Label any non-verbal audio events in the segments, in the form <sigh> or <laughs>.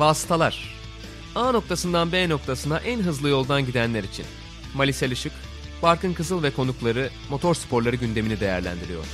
Vasıtalar A noktasından B noktasına en hızlı yoldan gidenler için. Malisel Işık, Barkın Kızıl ve konukları motor sporları gündemini değerlendiriyor.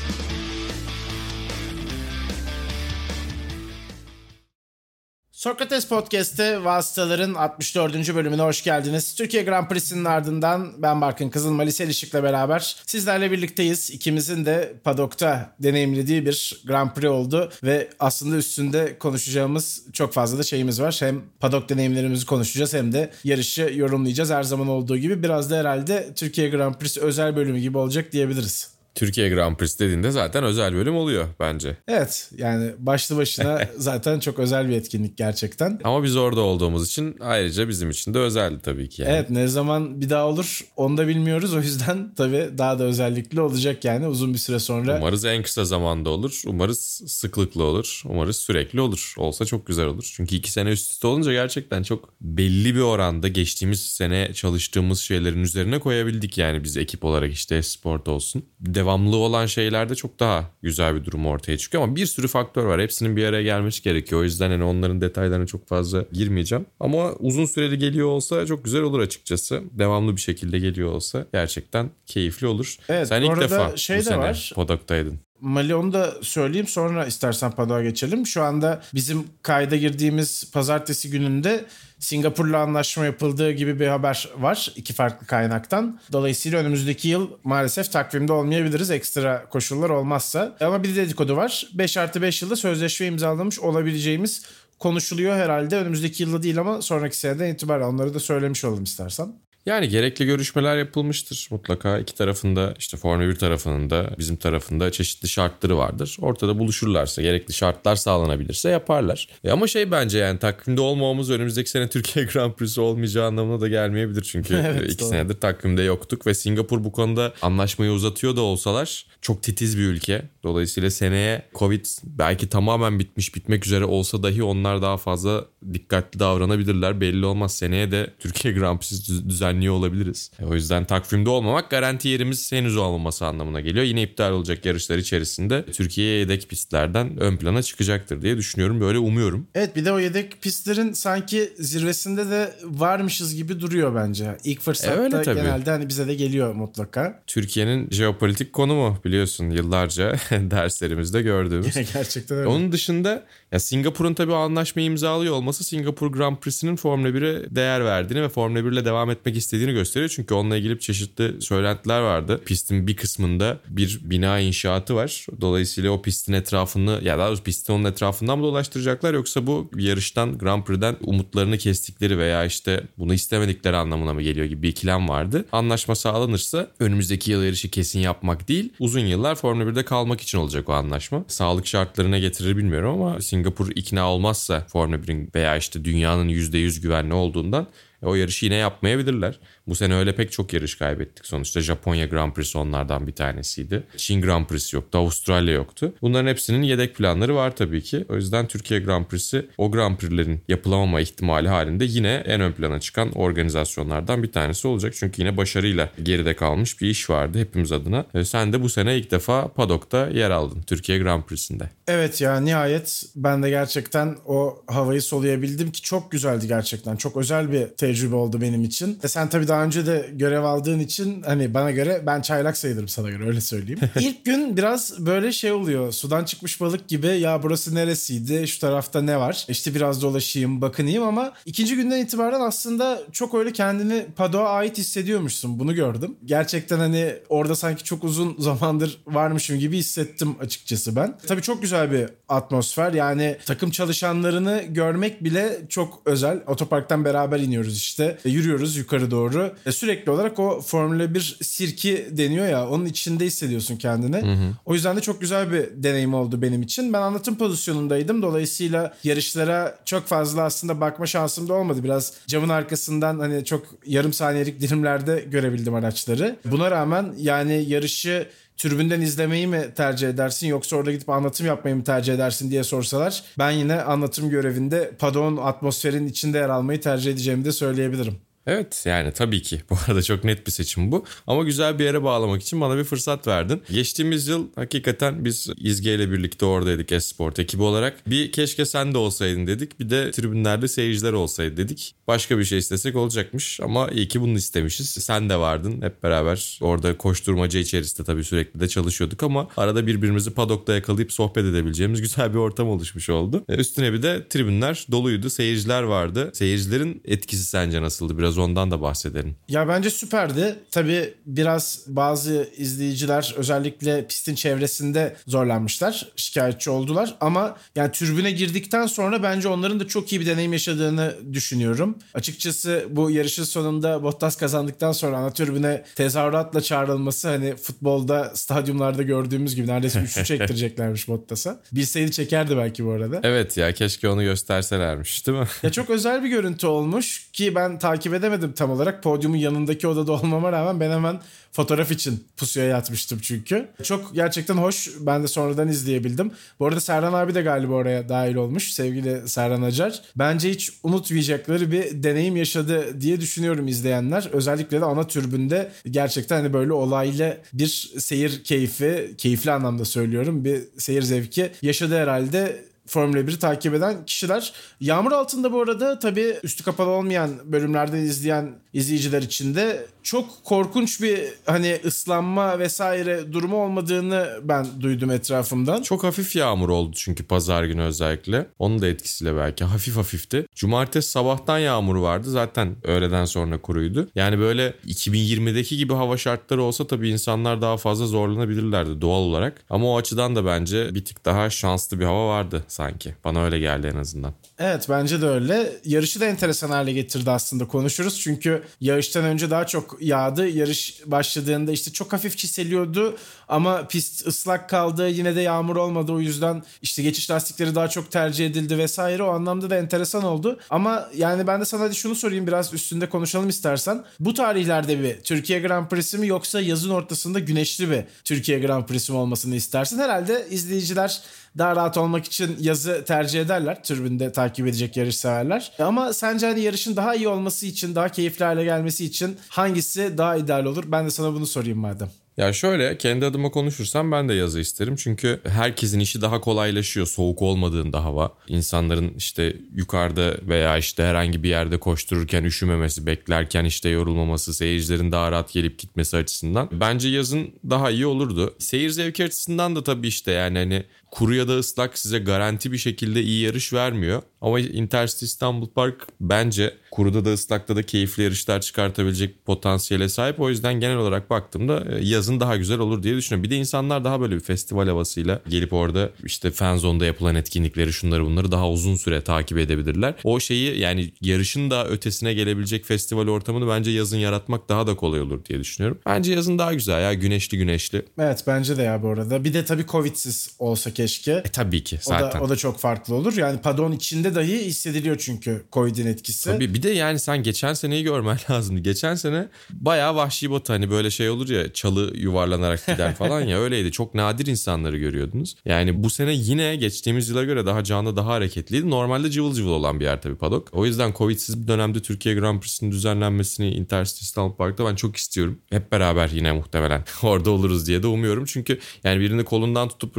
Sokrates Podcast'te Vasıtaların 64. bölümüne hoş geldiniz. Türkiye Grand Prix'sinin ardından ben Barkın Kızıl, Malisel Işık'la beraber sizlerle birlikteyiz. İkimizin de padokta deneyimlediği bir Grand Prix oldu ve aslında üstünde konuşacağımız çok fazla da şeyimiz var. Hem padok deneyimlerimizi konuşacağız hem de yarışı yorumlayacağız her zaman olduğu gibi. Biraz da herhalde Türkiye Grand Prix özel bölümü gibi olacak diyebiliriz. Türkiye Grand Prix dediğinde zaten özel bölüm oluyor bence. Evet yani başlı başına <laughs> zaten çok özel bir etkinlik gerçekten. Ama biz orada olduğumuz için ayrıca bizim için de özeldi tabii ki. Yani. Evet ne zaman bir daha olur onu da bilmiyoruz o yüzden <laughs> tabii daha da özellikli olacak yani uzun bir süre sonra. Umarız en kısa zamanda olur. Umarız sıklıklı olur. Umarız sürekli olur. Olsa çok güzel olur. Çünkü iki sene üst üste olunca gerçekten çok belli bir oranda geçtiğimiz sene çalıştığımız şeylerin üzerine koyabildik yani biz ekip olarak işte sport olsun. De devamlı olan şeylerde çok daha güzel bir durum ortaya çıkıyor ama bir sürü faktör var. Hepsinin bir araya gelmesi gerekiyor. O yüzden hani onların detaylarına çok fazla girmeyeceğim. Ama uzun süreli geliyor olsa çok güzel olur açıkçası. Devamlı bir şekilde geliyor olsa gerçekten keyifli olur. Evet, Sen ilk defa şey bu de sene var. Podok'taydın. Mali onu da söyleyeyim sonra istersen Padok'a geçelim. Şu anda bizim kayda girdiğimiz pazartesi gününde Singapur'la anlaşma yapıldığı gibi bir haber var iki farklı kaynaktan. Dolayısıyla önümüzdeki yıl maalesef takvimde olmayabiliriz ekstra koşullar olmazsa. Ama bir dedikodu var. 5 artı 5 yılda sözleşme imzalamış olabileceğimiz konuşuluyor herhalde. Önümüzdeki yılda değil ama sonraki seneden itibaren onları da söylemiş olalım istersen. Yani gerekli görüşmeler yapılmıştır mutlaka. iki tarafında işte Formula 1 tarafının da bizim tarafında çeşitli şartları vardır. Ortada buluşurlarsa, gerekli şartlar sağlanabilirse yaparlar. E ama şey bence yani takvimde olmamamız önümüzdeki sene Türkiye <laughs> Grand Prix'si olmayacağı anlamına da gelmeyebilir. Çünkü <laughs> Evet, iki doğru. senedir takvimde yoktuk ve Singapur bu konuda anlaşmayı uzatıyor da olsalar çok titiz bir ülke. Dolayısıyla seneye Covid belki tamamen bitmiş bitmek üzere olsa dahi onlar daha fazla dikkatli davranabilirler. Belli olmaz seneye de Türkiye Grand Prix'si düz- düzenliyor olabiliriz. E, O yüzden takvimde olmamak garanti yerimiz henüz olmaması anlamına geliyor. Yine iptal olacak yarışlar içerisinde Türkiye yedek pistlerden ön plana çıkacaktır diye düşünüyorum. Böyle umuyorum. Evet bir de o yedek pistlerin sanki zirvesinde de varmışız gibi duruyor bence. İlk fırsatta öyle tabii. genelde hani bize de geliyor mutlaka. Türkiye'nin jeopolitik konumu biliyorsun yıllarca <laughs> derslerimizde gördüğümüz. <laughs> Gerçekten öyle. Onun dışında ya Singapur'un tabii anlaşmayı imzalıyor olması Singapur Grand Prix'sinin Formula 1'e değer verdiğini ve Formula 1 ile devam etmek istediğini gösteriyor. Çünkü onunla ilgili çeşitli söylentiler vardı. Pistin bir kısmında bir bina inşaatı var. Dolayısıyla o pistin etrafını ya daha doğrusu pistin onun etrafından mı dolaştıracaklar yoksa bu yarıştan Grand Prix'den umutlarını kestikleri veya işte bunu istemedikleri anlamına mı geliyor gibi bir ikilem vardı. Anlaşma sağlanırsa önümüzdeki yıl yarışı kesin yapmak değil uzun yıllar Formula 1'de kalmak için olacak o anlaşma. Sağlık şartlarına getirir bilmiyorum ama ikna olmazsa Formula 1'in veya işte dünyanın %100 güvenli olduğundan e, o yarışı yine yapmayabilirler. Bu sene öyle pek çok yarış kaybettik sonuçta. Japonya Grand Prix'si onlardan bir tanesiydi. Çin Grand Prix'si yoktu. Avustralya yoktu. Bunların hepsinin yedek planları var tabii ki. O yüzden Türkiye Grand Prix'si o Grand Prix'lerin yapılamama ihtimali halinde yine en ön plana çıkan organizasyonlardan bir tanesi olacak. Çünkü yine başarıyla geride kalmış bir iş vardı hepimiz adına. E, Sen de bu sene ilk defa padokta yer aldın Türkiye Grand Prix'sinde. Evet ya nihayet ben de gerçekten o havayı soluyabildim ki çok güzeldi gerçekten. Çok özel bir tecrübe oldu benim için. E sen tabii daha önce de görev aldığın için hani bana göre ben çaylak sayılırım sana göre öyle söyleyeyim. <laughs> İlk gün biraz böyle şey oluyor. Sudan çıkmış balık gibi ya burası neresiydi? Şu tarafta ne var? İşte biraz dolaşayım, bakınayım ama ikinci günden itibaren aslında çok öyle kendini Pado'a ait hissediyormuşsun. Bunu gördüm. Gerçekten hani orada sanki çok uzun <laughs> zamandır varmışım gibi hissettim açıkçası ben. Tabii çok güzel bir atmosfer. Yani takım çalışanlarını görmek bile çok özel. Otoparktan beraber iniyoruz işte. E, Yürüyoruz yukarı doğru. E, Sürekli olarak o Formula 1 sirki deniyor ya onun içinde hissediyorsun kendini. O yüzden de çok güzel bir deneyim oldu benim için. Ben anlatım pozisyonundaydım. Dolayısıyla yarışlara çok fazla aslında bakma şansım da olmadı. Biraz camın arkasından hani çok yarım saniyelik dilimlerde görebildim araçları. Buna rağmen yani yarışı türbünden izlemeyi mi tercih edersin yoksa orada gidip anlatım yapmayı mı tercih edersin diye sorsalar ben yine anlatım görevinde Padon atmosferin içinde yer almayı tercih edeceğimi de söyleyebilirim. Evet yani tabii ki. Bu arada çok net bir seçim bu. Ama güzel bir yere bağlamak için bana bir fırsat verdin. Geçtiğimiz yıl hakikaten biz İzge ile birlikte oradaydık Esport ekibi olarak. Bir keşke sen de olsaydın dedik. Bir de tribünlerde seyirciler olsaydı dedik. Başka bir şey istesek olacakmış ama iyi ki bunu istemişiz. Sen de vardın hep beraber. Orada koşturmaca içerisinde tabii sürekli de çalışıyorduk ama arada birbirimizi padokta yakalayıp sohbet edebileceğimiz <laughs> güzel bir ortam oluşmuş oldu. E, üstüne bir de tribünler doluydu. Seyirciler vardı. Seyircilerin etkisi sence nasıldı? Biraz ondan da bahsedelim. Ya bence süperdi. Tabii biraz bazı izleyiciler özellikle pistin çevresinde zorlanmışlar. Şikayetçi oldular ama yani türbüne girdikten sonra bence onların da çok iyi bir deneyim yaşadığını düşünüyorum. Açıkçası bu yarışın sonunda Bottas kazandıktan sonra ana türbüne tezahüratla çağrılması hani futbolda stadyumlarda gördüğümüz gibi neredeyse üçlü <laughs> çektireceklermiş Bottas'a. Bilseydi çekerdi belki bu arada. Evet ya keşke onu gösterselermiş değil mi? Ya çok özel bir görüntü olmuş ki ben takip edemedim tam olarak. Podyumun yanındaki odada olmama rağmen ben hemen fotoğraf için pusuya yatmıştım çünkü. Çok gerçekten hoş. Ben de sonradan izleyebildim. Bu arada Serhan abi de galiba oraya dahil olmuş. Sevgili Serhan Acar. Bence hiç unutmayacakları bir deneyim yaşadı diye düşünüyorum izleyenler. Özellikle de ana türbünde gerçekten hani böyle olaylı bir seyir keyfi, keyifli anlamda söylüyorum. Bir seyir zevki yaşadı herhalde. Formula 1'i takip eden kişiler. Yağmur altında bu arada tabii üstü kapalı olmayan bölümlerden izleyen izleyiciler için de çok korkunç bir hani ıslanma vesaire durumu olmadığını ben duydum etrafımdan. Çok hafif yağmur oldu çünkü pazar günü özellikle. Onun da etkisiyle belki hafif hafifti. Cumartesi sabahtan yağmur vardı zaten öğleden sonra kuruydu. Yani böyle 2020'deki gibi hava şartları olsa tabii insanlar daha fazla zorlanabilirlerdi doğal olarak. Ama o açıdan da bence bir tık daha şanslı bir hava vardı sanki. Bana öyle geldi en azından. Evet bence de öyle. Yarışı da enteresan hale getirdi aslında konuşuruz. Çünkü yarıştan önce daha çok yağdı. Yarış başladığında işte çok hafif çiseliyordu ama pist ıslak kaldı. Yine de yağmur olmadı o yüzden işte geçiş lastikleri daha çok tercih edildi vesaire. O anlamda da enteresan oldu. Ama yani ben de sana hadi şunu sorayım biraz üstünde konuşalım istersen. Bu tarihlerde bir Türkiye Grand Prix'si mi yoksa yazın ortasında güneşli bir Türkiye Grand Prix'si mi olmasını istersin? Herhalde izleyiciler daha rahat olmak için yazı tercih ederler. Türbünde takip edecek yarış severler. Ama sence hani yarışın daha iyi olması için, daha keyifli hale gelmesi için hangisi daha ideal olur? Ben de sana bunu sorayım madem. Ya şöyle kendi adıma konuşursam ben de yazı isterim. Çünkü herkesin işi daha kolaylaşıyor soğuk olmadığında hava. İnsanların işte yukarıda veya işte herhangi bir yerde koştururken üşümemesi, beklerken işte yorulmaması, seyircilerin daha rahat gelip gitmesi açısından. Bence yazın daha iyi olurdu. Seyir zevki açısından da tabii işte yani hani kuru ya da ıslak size garanti bir şekilde iyi yarış vermiyor. Ama Intercity İstanbul Park bence kuruda da ıslakta da keyifli yarışlar çıkartabilecek potansiyele sahip. O yüzden genel olarak baktığımda yazın daha güzel olur diye düşünüyorum. Bir de insanlar daha böyle bir festival havasıyla gelip orada işte fan zone'da yapılan etkinlikleri şunları bunları daha uzun süre takip edebilirler. O şeyi yani yarışın da ötesine gelebilecek festival ortamını bence yazın yaratmak daha da kolay olur diye düşünüyorum. Bence yazın daha güzel ya güneşli güneşli. Evet bence de ya bu arada. Bir de tabii Covid'siz olsa keşke. E tabii ki zaten. O da, o da çok farklı olur. Yani padon içinde dahi hissediliyor çünkü Covid'in etkisi. Tabii bir de yani sen geçen seneyi görmen <laughs> lazım. Geçen sene bayağı vahşi batı hani böyle şey olur ya çalı yuvarlanarak gider <laughs> falan ya öyleydi. Çok nadir insanları görüyordunuz. Yani bu sene yine geçtiğimiz yıla göre daha canlı daha hareketliydi. Normalde cıvıl cıvıl olan bir yer tabii padok. O yüzden Covid'siz bir dönemde Türkiye Grand Prix'sinin düzenlenmesini Intercity İstanbul Park'ta ben çok istiyorum. Hep beraber yine muhtemelen <laughs> orada oluruz diye de umuyorum. Çünkü yani birini kolundan tutup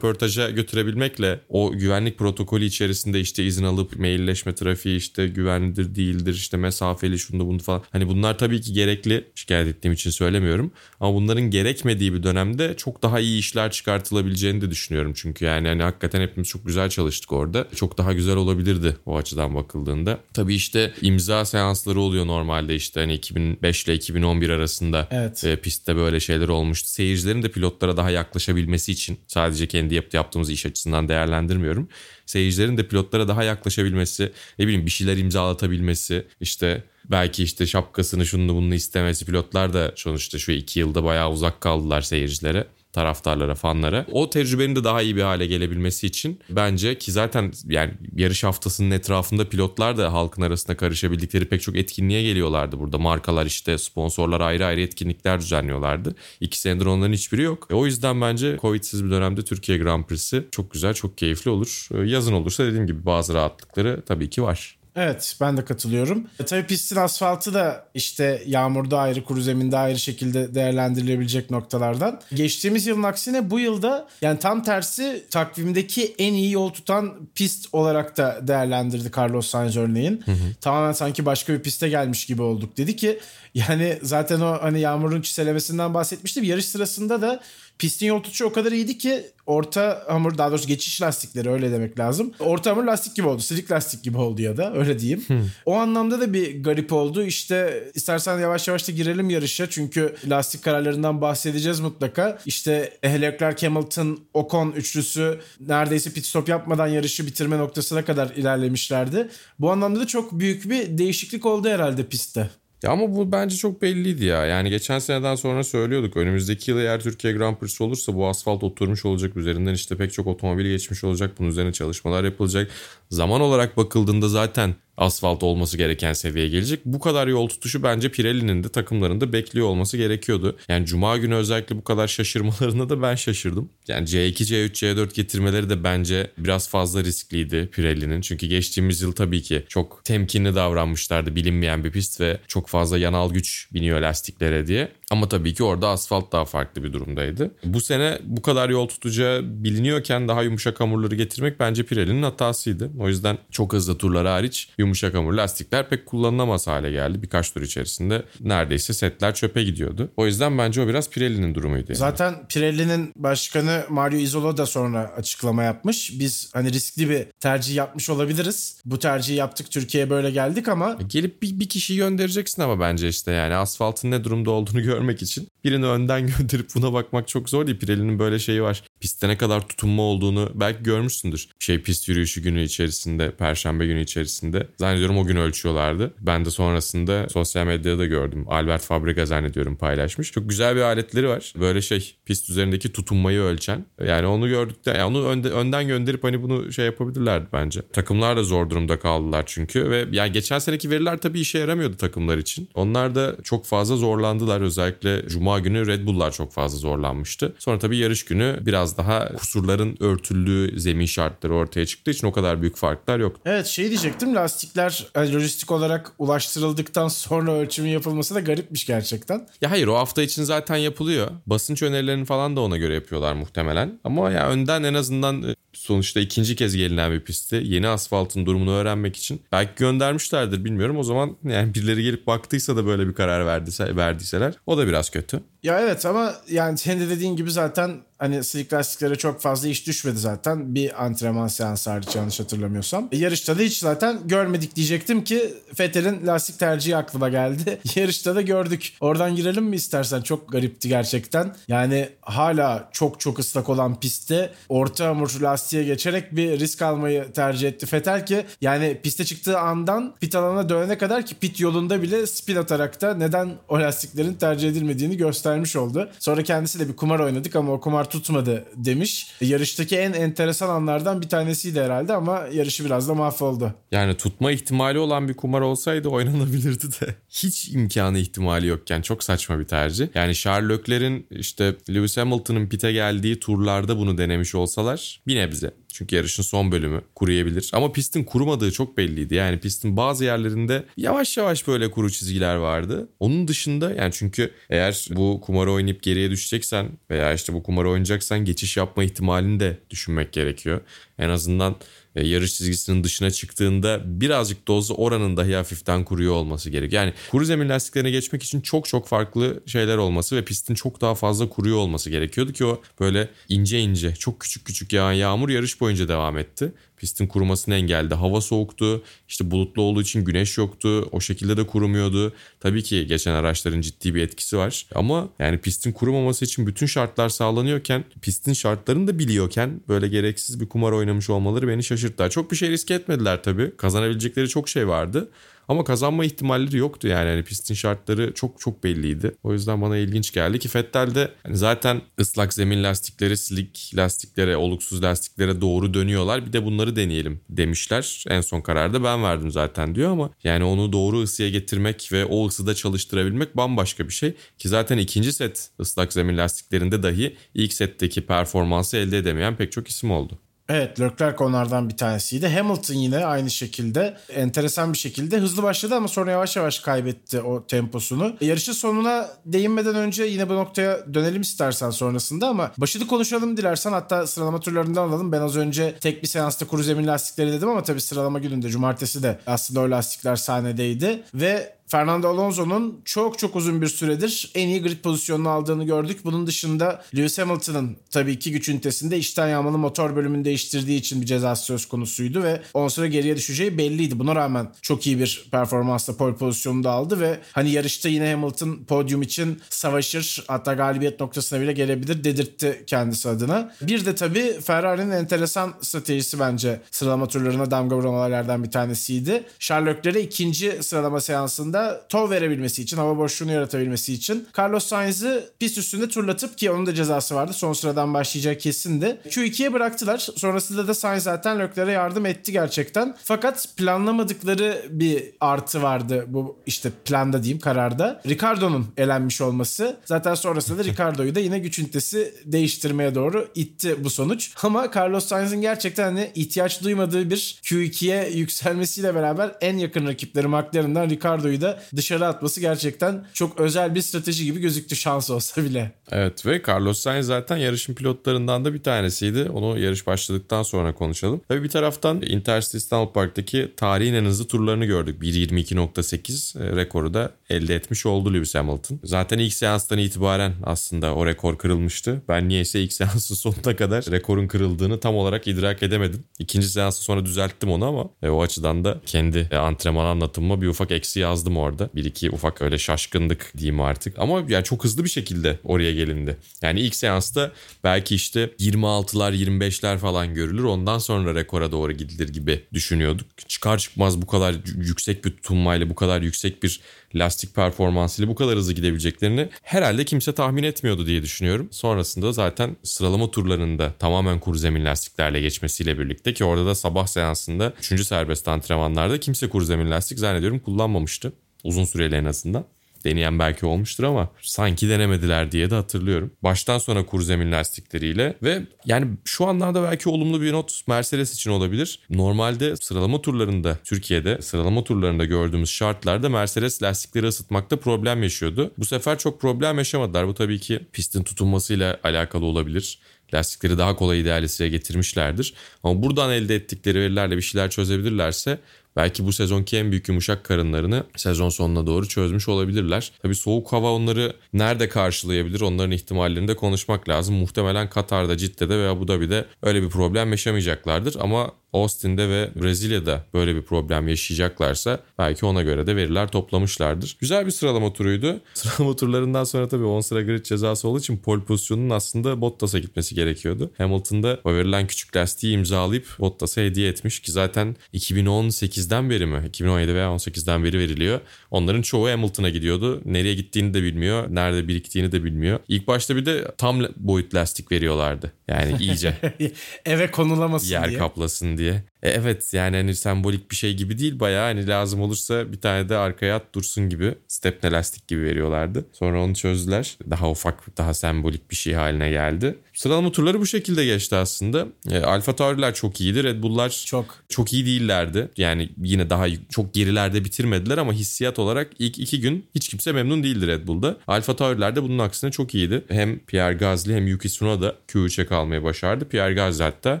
röportaja götürebilmekle o güvenlik protokolü içerisinde işte izin alıp mailleşme trafiği işte güvenlidir değildir işte mesafeli şunu bunu falan. Hani bunlar tabii ki gerekli şikayet ettiğim için söylemiyorum. Ama bunların gerekmediği bir dönemde çok daha iyi işler çıkartılabileceğini de düşünüyorum. Çünkü yani hani hakikaten hepimiz çok güzel çalıştık orada. Çok daha güzel olabilirdi o açıdan bakıldığında. Tabii işte imza seansları oluyor normalde işte hani 2005 ile 2011 arasında evet. e, pistte böyle şeyler olmuştu. Seyircilerin de pilotlara daha yaklaşabilmesi için sadece kendi yaptı yaptığımız iş açısından değerlendirmiyorum. Seyircilerin de pilotlara daha yaklaşabilmesi, ne bileyim bir şeyler imzalatabilmesi, işte belki işte şapkasını şunu bunu istemesi pilotlar da sonuçta şu iki yılda bayağı uzak kaldılar seyircilere taraftarlara, fanlara. O tecrübenin de daha iyi bir hale gelebilmesi için bence ki zaten yani yarış haftasının etrafında pilotlar da halkın arasında karışabildikleri pek çok etkinliğe geliyorlardı burada. Markalar işte sponsorlar ayrı ayrı etkinlikler düzenliyorlardı. İki senedir onların hiçbiri yok. E, o yüzden bence Covid'siz bir dönemde Türkiye Grand Prix'si çok güzel, çok keyifli olur. E, yazın olursa dediğim gibi bazı rahatlıkları tabii ki var. Evet ben de katılıyorum. E, tabii pistin asfaltı da işte yağmurda ayrı kuru zeminde ayrı şekilde değerlendirilebilecek noktalardan. Geçtiğimiz yılın aksine bu yılda yani tam tersi takvimdeki en iyi yol tutan pist olarak da değerlendirdi Carlos Sainz örneğin. Hı hı. Tamamen sanki başka bir piste gelmiş gibi olduk. Dedi ki yani zaten o hani yağmurun çiselemesinden bahsetmiştim. Yarış sırasında da pistin yol tutuşu o kadar iyiydi ki orta hamur daha doğrusu geçiş lastikleri öyle demek lazım. Orta hamur lastik gibi oldu. Slick lastik gibi oldu ya da öyle diyeyim. Hmm. O anlamda da bir garip oldu. İşte istersen yavaş yavaş da girelim yarışa. Çünkü lastik kararlarından bahsedeceğiz mutlaka. İşte Leclerc, Hamilton, Ocon üçlüsü neredeyse pit stop yapmadan yarışı bitirme noktasına kadar ilerlemişlerdi. Bu anlamda da çok büyük bir değişiklik oldu herhalde pistte. Ya ama bu bence çok belliydi ya. Yani geçen seneden sonra söylüyorduk. Önümüzdeki yıl eğer Türkiye Grand Prix olursa bu asfalt oturmuş olacak. Üzerinden işte pek çok otomobil geçmiş olacak. Bunun üzerine çalışmalar yapılacak. Zaman olarak bakıldığında zaten asfalt olması gereken seviyeye gelecek. Bu kadar yol tutuşu bence Pirelli'nin de takımlarında bekliyor olması gerekiyordu. Yani Cuma günü özellikle bu kadar şaşırmalarına da ben şaşırdım. Yani C2, C3, C4 getirmeleri de bence biraz fazla riskliydi Pirelli'nin. Çünkü geçtiğimiz yıl tabii ki çok temkinli davranmışlardı bilinmeyen bir pist ve çok fazla yanal güç biniyor lastiklere diye. Ama tabii ki orada asfalt daha farklı bir durumdaydı. Bu sene bu kadar yol tutacağı biliniyorken daha yumuşak hamurları getirmek bence Pirelli'nin hatasıydı. O yüzden çok hızlı turlar hariç yumuşak hamur lastikler pek kullanılamaz hale geldi. Birkaç tur içerisinde neredeyse setler çöpe gidiyordu. O yüzden bence o biraz Pirelli'nin durumuydu. Yani. Zaten Pirelli'nin başkanı Mario Izolo da sonra açıklama yapmış. Biz hani riskli bir tercih yapmış olabiliriz. Bu tercihi yaptık Türkiye'ye böyle geldik ama. Gelip bir, bir kişiyi göndereceksin ama bence işte yani asfaltın ne durumda olduğunu gör görmek için birini önden <laughs> gönderip buna bakmak çok zor değil. Pirelli'nin böyle şeyi var. Pistte ne kadar tutunma olduğunu belki görmüşsündür. Şey pist yürüyüşü günü içerisinde, perşembe günü içerisinde. Zannediyorum o gün ölçüyorlardı. Ben de sonrasında sosyal medyada da gördüm. Albert Fabrega zannediyorum paylaşmış. Çok güzel bir aletleri var. Böyle şey pist üzerindeki tutunmayı ölçen. Yani onu gördük de yani onu önde, önden gönderip hani bunu şey yapabilirlerdi bence. Takımlar da zor durumda kaldılar çünkü ve yani geçen seneki veriler tabii işe yaramıyordu takımlar için. Onlar da çok fazla zorlandılar özellikle özellikle Cuma günü Red Bull'lar çok fazla zorlanmıştı. Sonra tabii yarış günü biraz daha kusurların örtüldüğü zemin şartları ortaya çıktığı için o kadar büyük farklar yok. Evet şey diyecektim lastikler e, lojistik olarak ulaştırıldıktan sonra ölçümün yapılması da garipmiş gerçekten. Ya hayır o hafta için zaten yapılıyor. Basınç önerilerini falan da ona göre yapıyorlar muhtemelen. Ama ya önden en azından sonuçta ikinci kez gelinen bir pistte yeni asfaltın durumunu öğrenmek için belki göndermişlerdir bilmiyorum. O zaman yani birileri gelip baktıysa da böyle bir karar verdiyse, verdiyseler o da biraz kötü. Ya evet ama yani senin de dediğin gibi zaten hani slick lastiklere çok fazla iş düşmedi zaten. Bir antrenman seansı hariç yanlış hatırlamıyorsam. E, yarışta da hiç zaten görmedik diyecektim ki Fettel'in lastik tercihi aklıma geldi. <laughs> Yarışta da gördük. Oradan girelim mi istersen? Çok garipti gerçekten. Yani hala çok çok ıslak olan pistte orta hamur lastiğe geçerek bir risk almayı tercih etti Fettel ki yani piste çıktığı andan pit alanına dönene kadar ki pit yolunda bile spin atarak da neden o lastiklerin tercih edilmediğini göstermiş oldu. Sonra kendisi de bir kumar oynadık ama o kumar tutmadı demiş. Yarıştaki en enteresan anlardan bir tanesiydi herhalde ama yarışı biraz da mahvoldu. Yani tutma ihtimali olan bir kumar olsaydı oynanabilirdi de. <laughs> Hiç imkanı ihtimali yokken çok saçma bir tercih. Yani Charles Leclerc'in işte Lewis Hamilton'ın pite geldiği turlarda bunu denemiş olsalar bir nebze. Çünkü yarışın son bölümü kuruyabilir. Ama pistin kurumadığı çok belliydi. Yani pistin bazı yerlerinde yavaş yavaş böyle kuru çizgiler vardı. Onun dışında yani çünkü eğer bu kumarı oynayıp geriye düşeceksen veya işte bu kumarı oynayacaksan geçiş yapma ihtimalini de düşünmek gerekiyor. En azından yarış çizgisinin dışına çıktığında birazcık da olsa oranın dahi hafiften kuruyor olması gerek. Yani kuru zemin lastiklerine geçmek için çok çok farklı şeyler olması ve pistin çok daha fazla kuruyor olması gerekiyordu ki o böyle ince ince çok küçük küçük yağan yağmur yarış boyunca devam etti pistin kurumasını engelledi. Hava soğuktu. İşte bulutlu olduğu için güneş yoktu. O şekilde de kurumuyordu. Tabii ki geçen araçların ciddi bir etkisi var. Ama yani pistin kurumaması için bütün şartlar sağlanıyorken pistin şartlarını da biliyorken böyle gereksiz bir kumar oynamış olmaları beni şaşırttı. Çok bir şey risk etmediler tabii. Kazanabilecekleri çok şey vardı. Ama kazanma ihtimalleri yoktu yani. yani pistin şartları çok çok belliydi. O yüzden bana ilginç geldi ki Fettel'de hani zaten ıslak zemin lastikleri slick lastiklere, oluksuz lastiklere doğru dönüyorlar. Bir de bunları deneyelim demişler. En son kararda ben verdim zaten diyor ama yani onu doğru ısıya getirmek ve o ısıda çalıştırabilmek bambaşka bir şey. Ki zaten ikinci set ıslak zemin lastiklerinde dahi ilk setteki performansı elde edemeyen pek çok isim oldu. Evet Leclerc onlardan bir tanesiydi. Hamilton yine aynı şekilde enteresan bir şekilde hızlı başladı ama sonra yavaş yavaş kaybetti o temposunu. Yarışın sonuna değinmeden önce yine bu noktaya dönelim istersen sonrasında ama başını konuşalım dilersen hatta sıralama turlarından alalım. Ben az önce tek bir seansta kuru zemin lastikleri dedim ama tabii sıralama gününde cumartesi de aslında o lastikler sahnedeydi ve Fernando Alonso'nun çok çok uzun bir süredir en iyi grid pozisyonunu aldığını gördük. Bunun dışında Lewis Hamilton'ın tabii iki güç ünitesinde içten yanmalı motor bölümünü değiştirdiği için bir cezası söz konusuydu ve 10 sıra geriye düşeceği belliydi. Buna rağmen çok iyi bir performansla pole pozisyonunu da aldı ve hani yarışta yine Hamilton podyum için savaşır hatta galibiyet noktasına bile gelebilir dedirtti kendisi adına. Bir de tabii Ferrari'nin enteresan stratejisi bence sıralama turlarına damga vuran olaylardan bir tanesiydi. Leclerc'e ikinci sıralama seansında da tov verebilmesi için, hava boşluğunu yaratabilmesi için Carlos Sainz'ı pist üstünde turlatıp ki onun da cezası vardı. Son sıradan başlayacağı kesindi. Q2'ye bıraktılar. Sonrasında da Sainz zaten Leclerc'e yardım etti gerçekten. Fakat planlamadıkları bir artı vardı bu işte planda diyeyim kararda. Ricardo'nun elenmiş olması. Zaten sonrasında da Ricardo'yu da yine güç ünitesi değiştirmeye doğru itti bu sonuç. Ama Carlos Sainz'in gerçekten hani ihtiyaç duymadığı bir Q2'ye yükselmesiyle beraber en yakın rakipleri McLaren'dan Ricardo'yu da dışarı atması gerçekten çok özel bir strateji gibi gözüktü şans olsa bile. Evet ve Carlos Sainz zaten yarışın pilotlarından da bir tanesiydi. Onu yarış başladıktan sonra konuşalım. Tabii bir taraftan Intercity İstanbul Park'taki tarihin en hızlı turlarını gördük. 1.22.8 e, rekoru da elde etmiş oldu Lewis Hamilton. Zaten ilk seanstan itibaren aslında o rekor kırılmıştı. Ben niyeyse ilk <laughs> seansın sonuna kadar rekorun kırıldığını tam olarak idrak edemedim. İkinci seansı sonra düzelttim onu ama e, o açıdan da kendi e, antrenman anlatımıma bir ufak eksi yazdım orada. Bir iki ufak öyle şaşkındık diyeyim artık. Ama yani çok hızlı bir şekilde oraya gelindi. Yani ilk seansta belki işte 26'lar 25'ler falan görülür. Ondan sonra rekora doğru gidilir gibi düşünüyorduk. Çıkar çıkmaz bu kadar yüksek bir tutunmayla bu kadar yüksek bir lastik performansıyla bu kadar hızlı gidebileceklerini herhalde kimse tahmin etmiyordu diye düşünüyorum. Sonrasında zaten sıralama turlarında tamamen kuru zemin lastiklerle geçmesiyle birlikte ki orada da sabah seansında 3. serbest antrenmanlarda kimse kuru zemin lastik zannediyorum kullanmamıştı. Uzun süreli en azından. Deneyen belki olmuştur ama sanki denemediler diye de hatırlıyorum. Baştan sona kur zemin lastikleriyle ve yani şu anlarda belki olumlu bir not Mercedes için olabilir. Normalde sıralama turlarında Türkiye'de sıralama turlarında gördüğümüz şartlarda Mercedes lastikleri ısıtmakta problem yaşıyordu. Bu sefer çok problem yaşamadılar. Bu tabii ki pistin tutunmasıyla alakalı olabilir lastikleri daha kolay idealisteye getirmişlerdir. Ama buradan elde ettikleri verilerle bir şeyler çözebilirlerse belki bu sezonki en büyük yumuşak karınlarını sezon sonuna doğru çözmüş olabilirler. Tabi soğuk hava onları nerede karşılayabilir onların ihtimallerini de konuşmak lazım. Muhtemelen Katar'da, Cidde'de veya Abu Dhabi'de öyle bir problem yaşamayacaklardır ama Austin'de ve Brezilya'da böyle bir problem yaşayacaklarsa belki ona göre de veriler toplamışlardır. Güzel bir sıralama turuydu. <laughs> Sıralama turlarından sonra tabii 10 sıra grid cezası olduğu için pole pozisyonunun aslında Bottas'a gitmesi gerekiyordu. Hamilton'da o verilen küçük lastiği imzalayıp Bottas'a hediye etmiş ki zaten 2018'den beri mi? 2017 veya 18'den beri veriliyor. Onların çoğu Hamilton'a gidiyordu. Nereye gittiğini de bilmiyor. Nerede biriktiğini de bilmiyor. İlk başta bir de tam boyut lastik veriyorlardı. Yani iyice. <laughs> Eve konulamasın yer diye. Yer kaplasın diye. E, evet yani hani sembolik bir şey gibi değil bayağı hani lazım olursa bir tane de arkaya at dursun gibi stepne lastik gibi veriyorlardı. Sonra onu çözdüler. Daha ufak daha sembolik bir şey haline geldi. Sıralama turları bu şekilde geçti aslında. E, Alfa Tauri'ler çok iyiydi. Red Bull'lar çok çok iyi değillerdi. Yani yine daha çok gerilerde bitirmediler ama hissiyat olarak ilk iki gün hiç kimse memnun değildi Red Bull'da. Alfa Tauri'ler de bunun aksine çok iyiydi. Hem Pierre Gasly hem Yuki Tsunoda Q3'e kalmayı başardı. Pierre Gasly hatta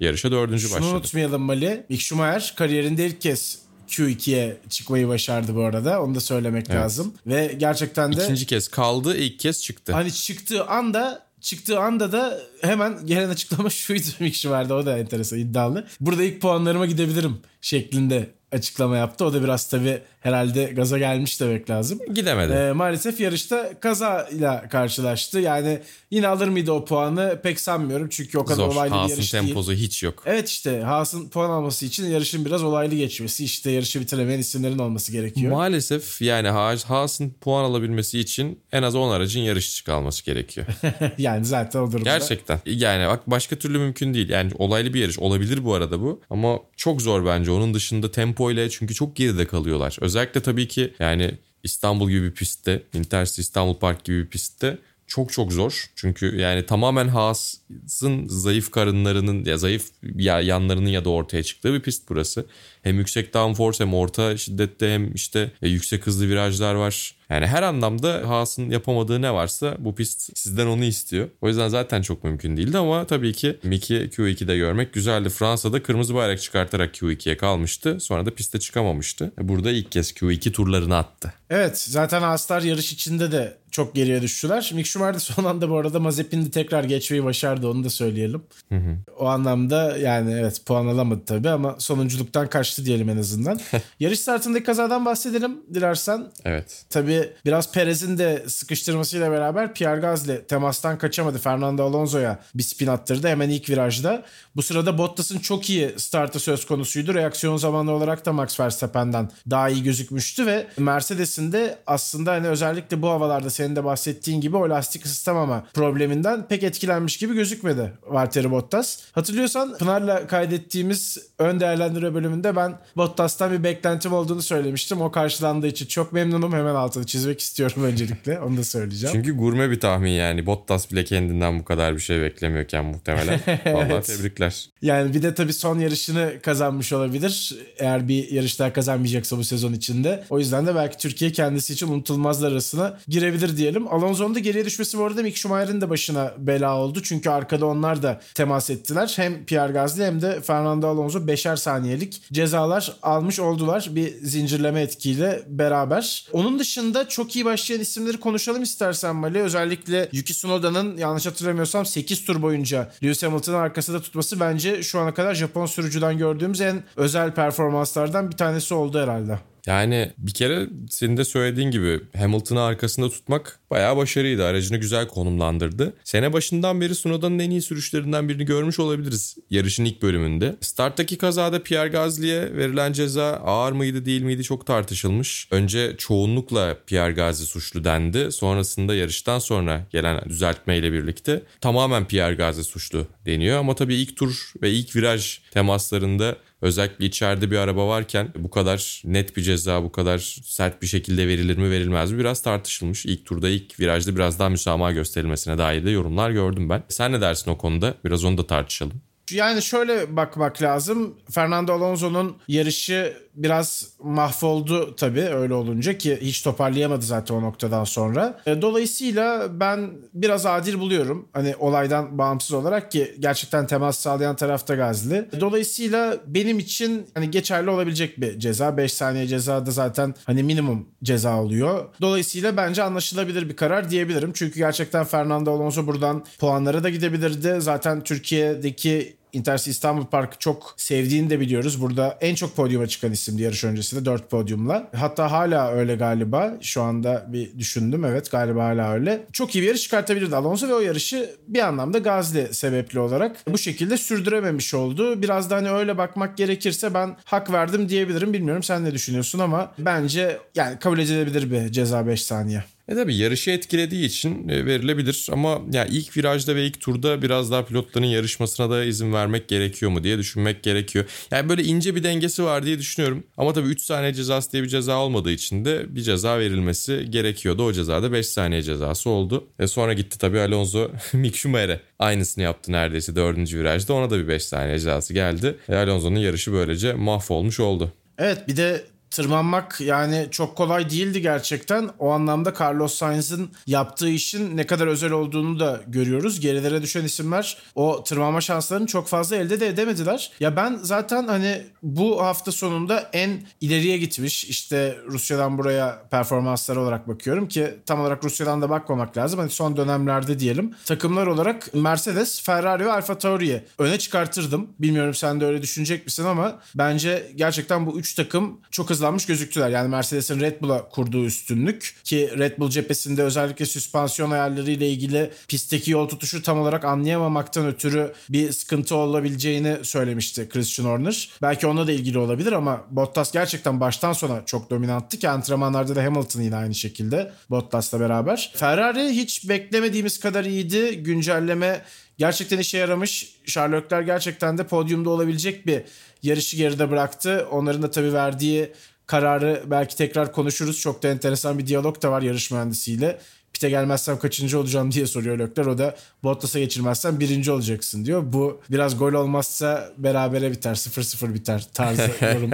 yarışa dördüncü Şunu başladı. unutmayalım Mali. Mick Schumacher kariyerinde ilk kez Q2'ye çıkmayı başardı bu arada. Onu da söylemek evet. lazım. Ve gerçekten de... İkinci kez kaldı, ilk kez çıktı. Hani çıktığı anda çıktığı anda da hemen gelen açıklama <laughs> şuydu Mick Schumacher'da. O da enteresan iddialı. Burada ilk puanlarıma gidebilirim şeklinde açıklama yaptı. O da biraz tabii herhalde gaza gelmiş demek lazım. Gidemedi. Ee, maalesef yarışta kazayla karşılaştı. Yani yine alır mıydı o puanı pek sanmıyorum. Çünkü o kadar Zor. olaylı Haas'ın bir yarış temposu değil. hiç yok. Evet işte Haas'ın puan alması için yarışın biraz olaylı geçmesi. işte yarışı bitiremeyen isimlerin olması gerekiyor. Maalesef yani Haas'ın puan alabilmesi için en az 10 aracın yarış dışı kalması gerekiyor. <laughs> yani zaten o durumda. Gerçekten. Yani bak başka türlü mümkün değil. Yani olaylı bir yarış olabilir bu arada bu. Ama çok zor bence. Onun dışında tempo ile çünkü çok geride kalıyorlar. Özellikle tabii ki yani İstanbul gibi bir pistte, Intercity İstanbul Park gibi bir pistte çok çok zor. Çünkü yani tamamen Haas'ın zayıf karınlarının ya zayıf ya yanlarının ya da ortaya çıktığı bir pist burası. Hem yüksek downforce hem orta şiddette hem işte yüksek hızlı virajlar var. Yani her anlamda Haas'ın yapamadığı ne varsa bu pist sizden onu istiyor. O yüzden zaten çok mümkün değildi ama tabii ki Mickey Q2'de görmek güzeldi. Fransa'da kırmızı bayrak çıkartarak Q2'ye kalmıştı. Sonra da piste çıkamamıştı. Burada ilk kez Q2 turlarını attı. Evet zaten Haaslar yarış içinde de çok geriye düştüler. Mick Schumacher de son anda bu arada Mazepin'i tekrar geçmeyi başardı onu da söyleyelim. Hı hı. O anlamda yani evet puan alamadı tabii ama sonunculuktan kaçtı diyelim en azından. <laughs> Yarış startındaki kazadan bahsedelim dilersen. Evet. Tabii biraz Perez'in de sıkıştırmasıyla beraber Pierre Gasly temastan kaçamadı. Fernando Alonso'ya bir spin attırdı hemen ilk virajda. Bu sırada Bottas'ın çok iyi startı söz konusuydu. Reaksiyon zamanı olarak da Max Verstappen'den daha iyi gözükmüştü ve Mercedes'in de aslında hani özellikle bu havalarda senin de bahsettiğin gibi o lastik ısıtamama probleminden pek etkilenmiş gibi gözükmedi Valtteri Bottas. Hatırlıyorsan Pınar'la kaydettiğimiz ön değerlendirme bölümünde ben Bottas'tan bir beklentim olduğunu söylemiştim. O karşılandığı için çok memnunum. Hemen altını çizmek istiyorum <laughs> öncelikle. Onu da söyleyeceğim. Çünkü gurme bir tahmin yani. Bottas bile kendinden bu kadar bir şey beklemiyorken muhtemelen. <laughs> Vallahi evet. tebrikler. Yani bir de tabii son yarışını kazanmış olabilir. Eğer bir yarış daha kazanmayacaksa bu sezon içinde. O yüzden de belki Türkiye kendisi için unutulmazlar arasına girebilir diyelim. Alonso'nun da geriye düşmesi bu arada Mick Schumacher'in de başına bela oldu. Çünkü arkada onlar da temas ettiler. Hem Pierre Gasly hem de Fernando Alonso beşer saniyelik cezalar almış oldular. Bir zincirleme etkiyle beraber. Onun dışında çok iyi başlayan isimleri konuşalım istersen Mali. Özellikle Yuki Tsunoda'nın yanlış hatırlamıyorsam 8 tur boyunca Lewis Hamilton'ın arkasında tutması bence şu ana kadar Japon sürücüden gördüğümüz en özel performanslardan bir tanesi oldu herhalde. Yani bir kere senin de söylediğin gibi Hamilton'ı arkasında tutmak bayağı başarıydı. Aracını güzel konumlandırdı. Sene başından beri Sunoda'nın en iyi sürüşlerinden birini görmüş olabiliriz yarışın ilk bölümünde. Starttaki kazada Pierre Gasly'e verilen ceza ağır mıydı değil miydi çok tartışılmış. Önce çoğunlukla Pierre Gasly suçlu dendi. Sonrasında yarıştan sonra gelen düzeltmeyle birlikte tamamen Pierre Gasly suçlu deniyor. Ama tabii ilk tur ve ilk viraj temaslarında Özellikle içeride bir araba varken bu kadar net bir ceza bu kadar sert bir şekilde verilir mi verilmez mi biraz tartışılmış. İlk turda ilk virajda biraz daha müsamaha gösterilmesine dair de yorumlar gördüm ben. Sen ne dersin o konuda? Biraz onu da tartışalım. Yani şöyle bakmak lazım. Fernando Alonso'nun yarışı biraz mahvoldu tabii öyle olunca ki hiç toparlayamadı zaten o noktadan sonra. E, dolayısıyla ben biraz adil buluyorum. Hani olaydan bağımsız olarak ki gerçekten temas sağlayan tarafta Gazli. Dolayısıyla benim için hani geçerli olabilecek bir ceza. 5 saniye ceza da zaten hani minimum ceza oluyor. Dolayısıyla bence anlaşılabilir bir karar diyebilirim. Çünkü gerçekten Fernando Alonso buradan puanlara da gidebilirdi. Zaten Türkiye'deki Intercity İstanbul Park'ı çok sevdiğini de biliyoruz. Burada en çok podyuma çıkan isimdi yarış öncesinde 4 podyumla. Hatta hala öyle galiba. Şu anda bir düşündüm evet galiba hala öyle. Çok iyi bir yarış çıkartabilirdi Alonso ve o yarışı bir anlamda Gazli sebepli olarak bu şekilde sürdürememiş oldu. Biraz da hani öyle bakmak gerekirse ben hak verdim diyebilirim. Bilmiyorum sen ne düşünüyorsun ama bence yani kabul edilebilir bir ceza 5 saniye. E tabi yarışı etkilediği için e, verilebilir ama ya ilk virajda ve ilk turda biraz daha pilotların yarışmasına da izin vermek gerekiyor mu diye düşünmek gerekiyor. Yani böyle ince bir dengesi var diye düşünüyorum. Ama tabii 3 saniye cezası diye bir ceza olmadığı için de bir ceza verilmesi gerekiyordu. O cezada 5 saniye cezası oldu. Ve sonra gitti tabii Alonso <laughs> Mick Schumacher'e aynısını yaptı neredeyse 4. virajda. Ona da bir 5 saniye cezası geldi. Ve Alonso'nun yarışı böylece mahvolmuş oldu. Evet bir de tırmanmak yani çok kolay değildi gerçekten. O anlamda Carlos Sainz'ın yaptığı işin ne kadar özel olduğunu da görüyoruz. Gerilere düşen isimler o tırmanma şanslarını çok fazla elde de edemediler. Ya ben zaten hani bu hafta sonunda en ileriye gitmiş işte Rusya'dan buraya performanslar olarak bakıyorum ki tam olarak Rusya'dan da bakmamak lazım. Hani son dönemlerde diyelim. Takımlar olarak Mercedes, Ferrari ve Alfa Tauri'yi öne çıkartırdım. Bilmiyorum sen de öyle düşünecek misin ama bence gerçekten bu üç takım çok hızlı hızlanmış gözüktüler. Yani Mercedes'in Red Bull'a kurduğu üstünlük ki Red Bull cephesinde özellikle süspansiyon ayarlarıyla ilgili pistteki yol tutuşu tam olarak anlayamamaktan ötürü bir sıkıntı olabileceğini söylemişti Christian Horner. Belki onunla da ilgili olabilir ama Bottas gerçekten baştan sona çok dominanttı ki antrenmanlarda da Hamilton yine aynı şekilde Bottas'la beraber. Ferrari hiç beklemediğimiz kadar iyiydi. Güncelleme gerçekten işe yaramış. Sherlockler gerçekten de podyumda olabilecek bir yarışı geride bıraktı. Onların da tabii verdiği kararı belki tekrar konuşuruz. Çok da enteresan bir diyalog da var yarış mühendisiyle. pite gelmezsem kaçıncı olacağım diye soruyor Lökler. O da Bottas'a geçirmezsen birinci olacaksın diyor. Bu biraz gol olmazsa berabere biter 0-0 biter tarzı <laughs> yorum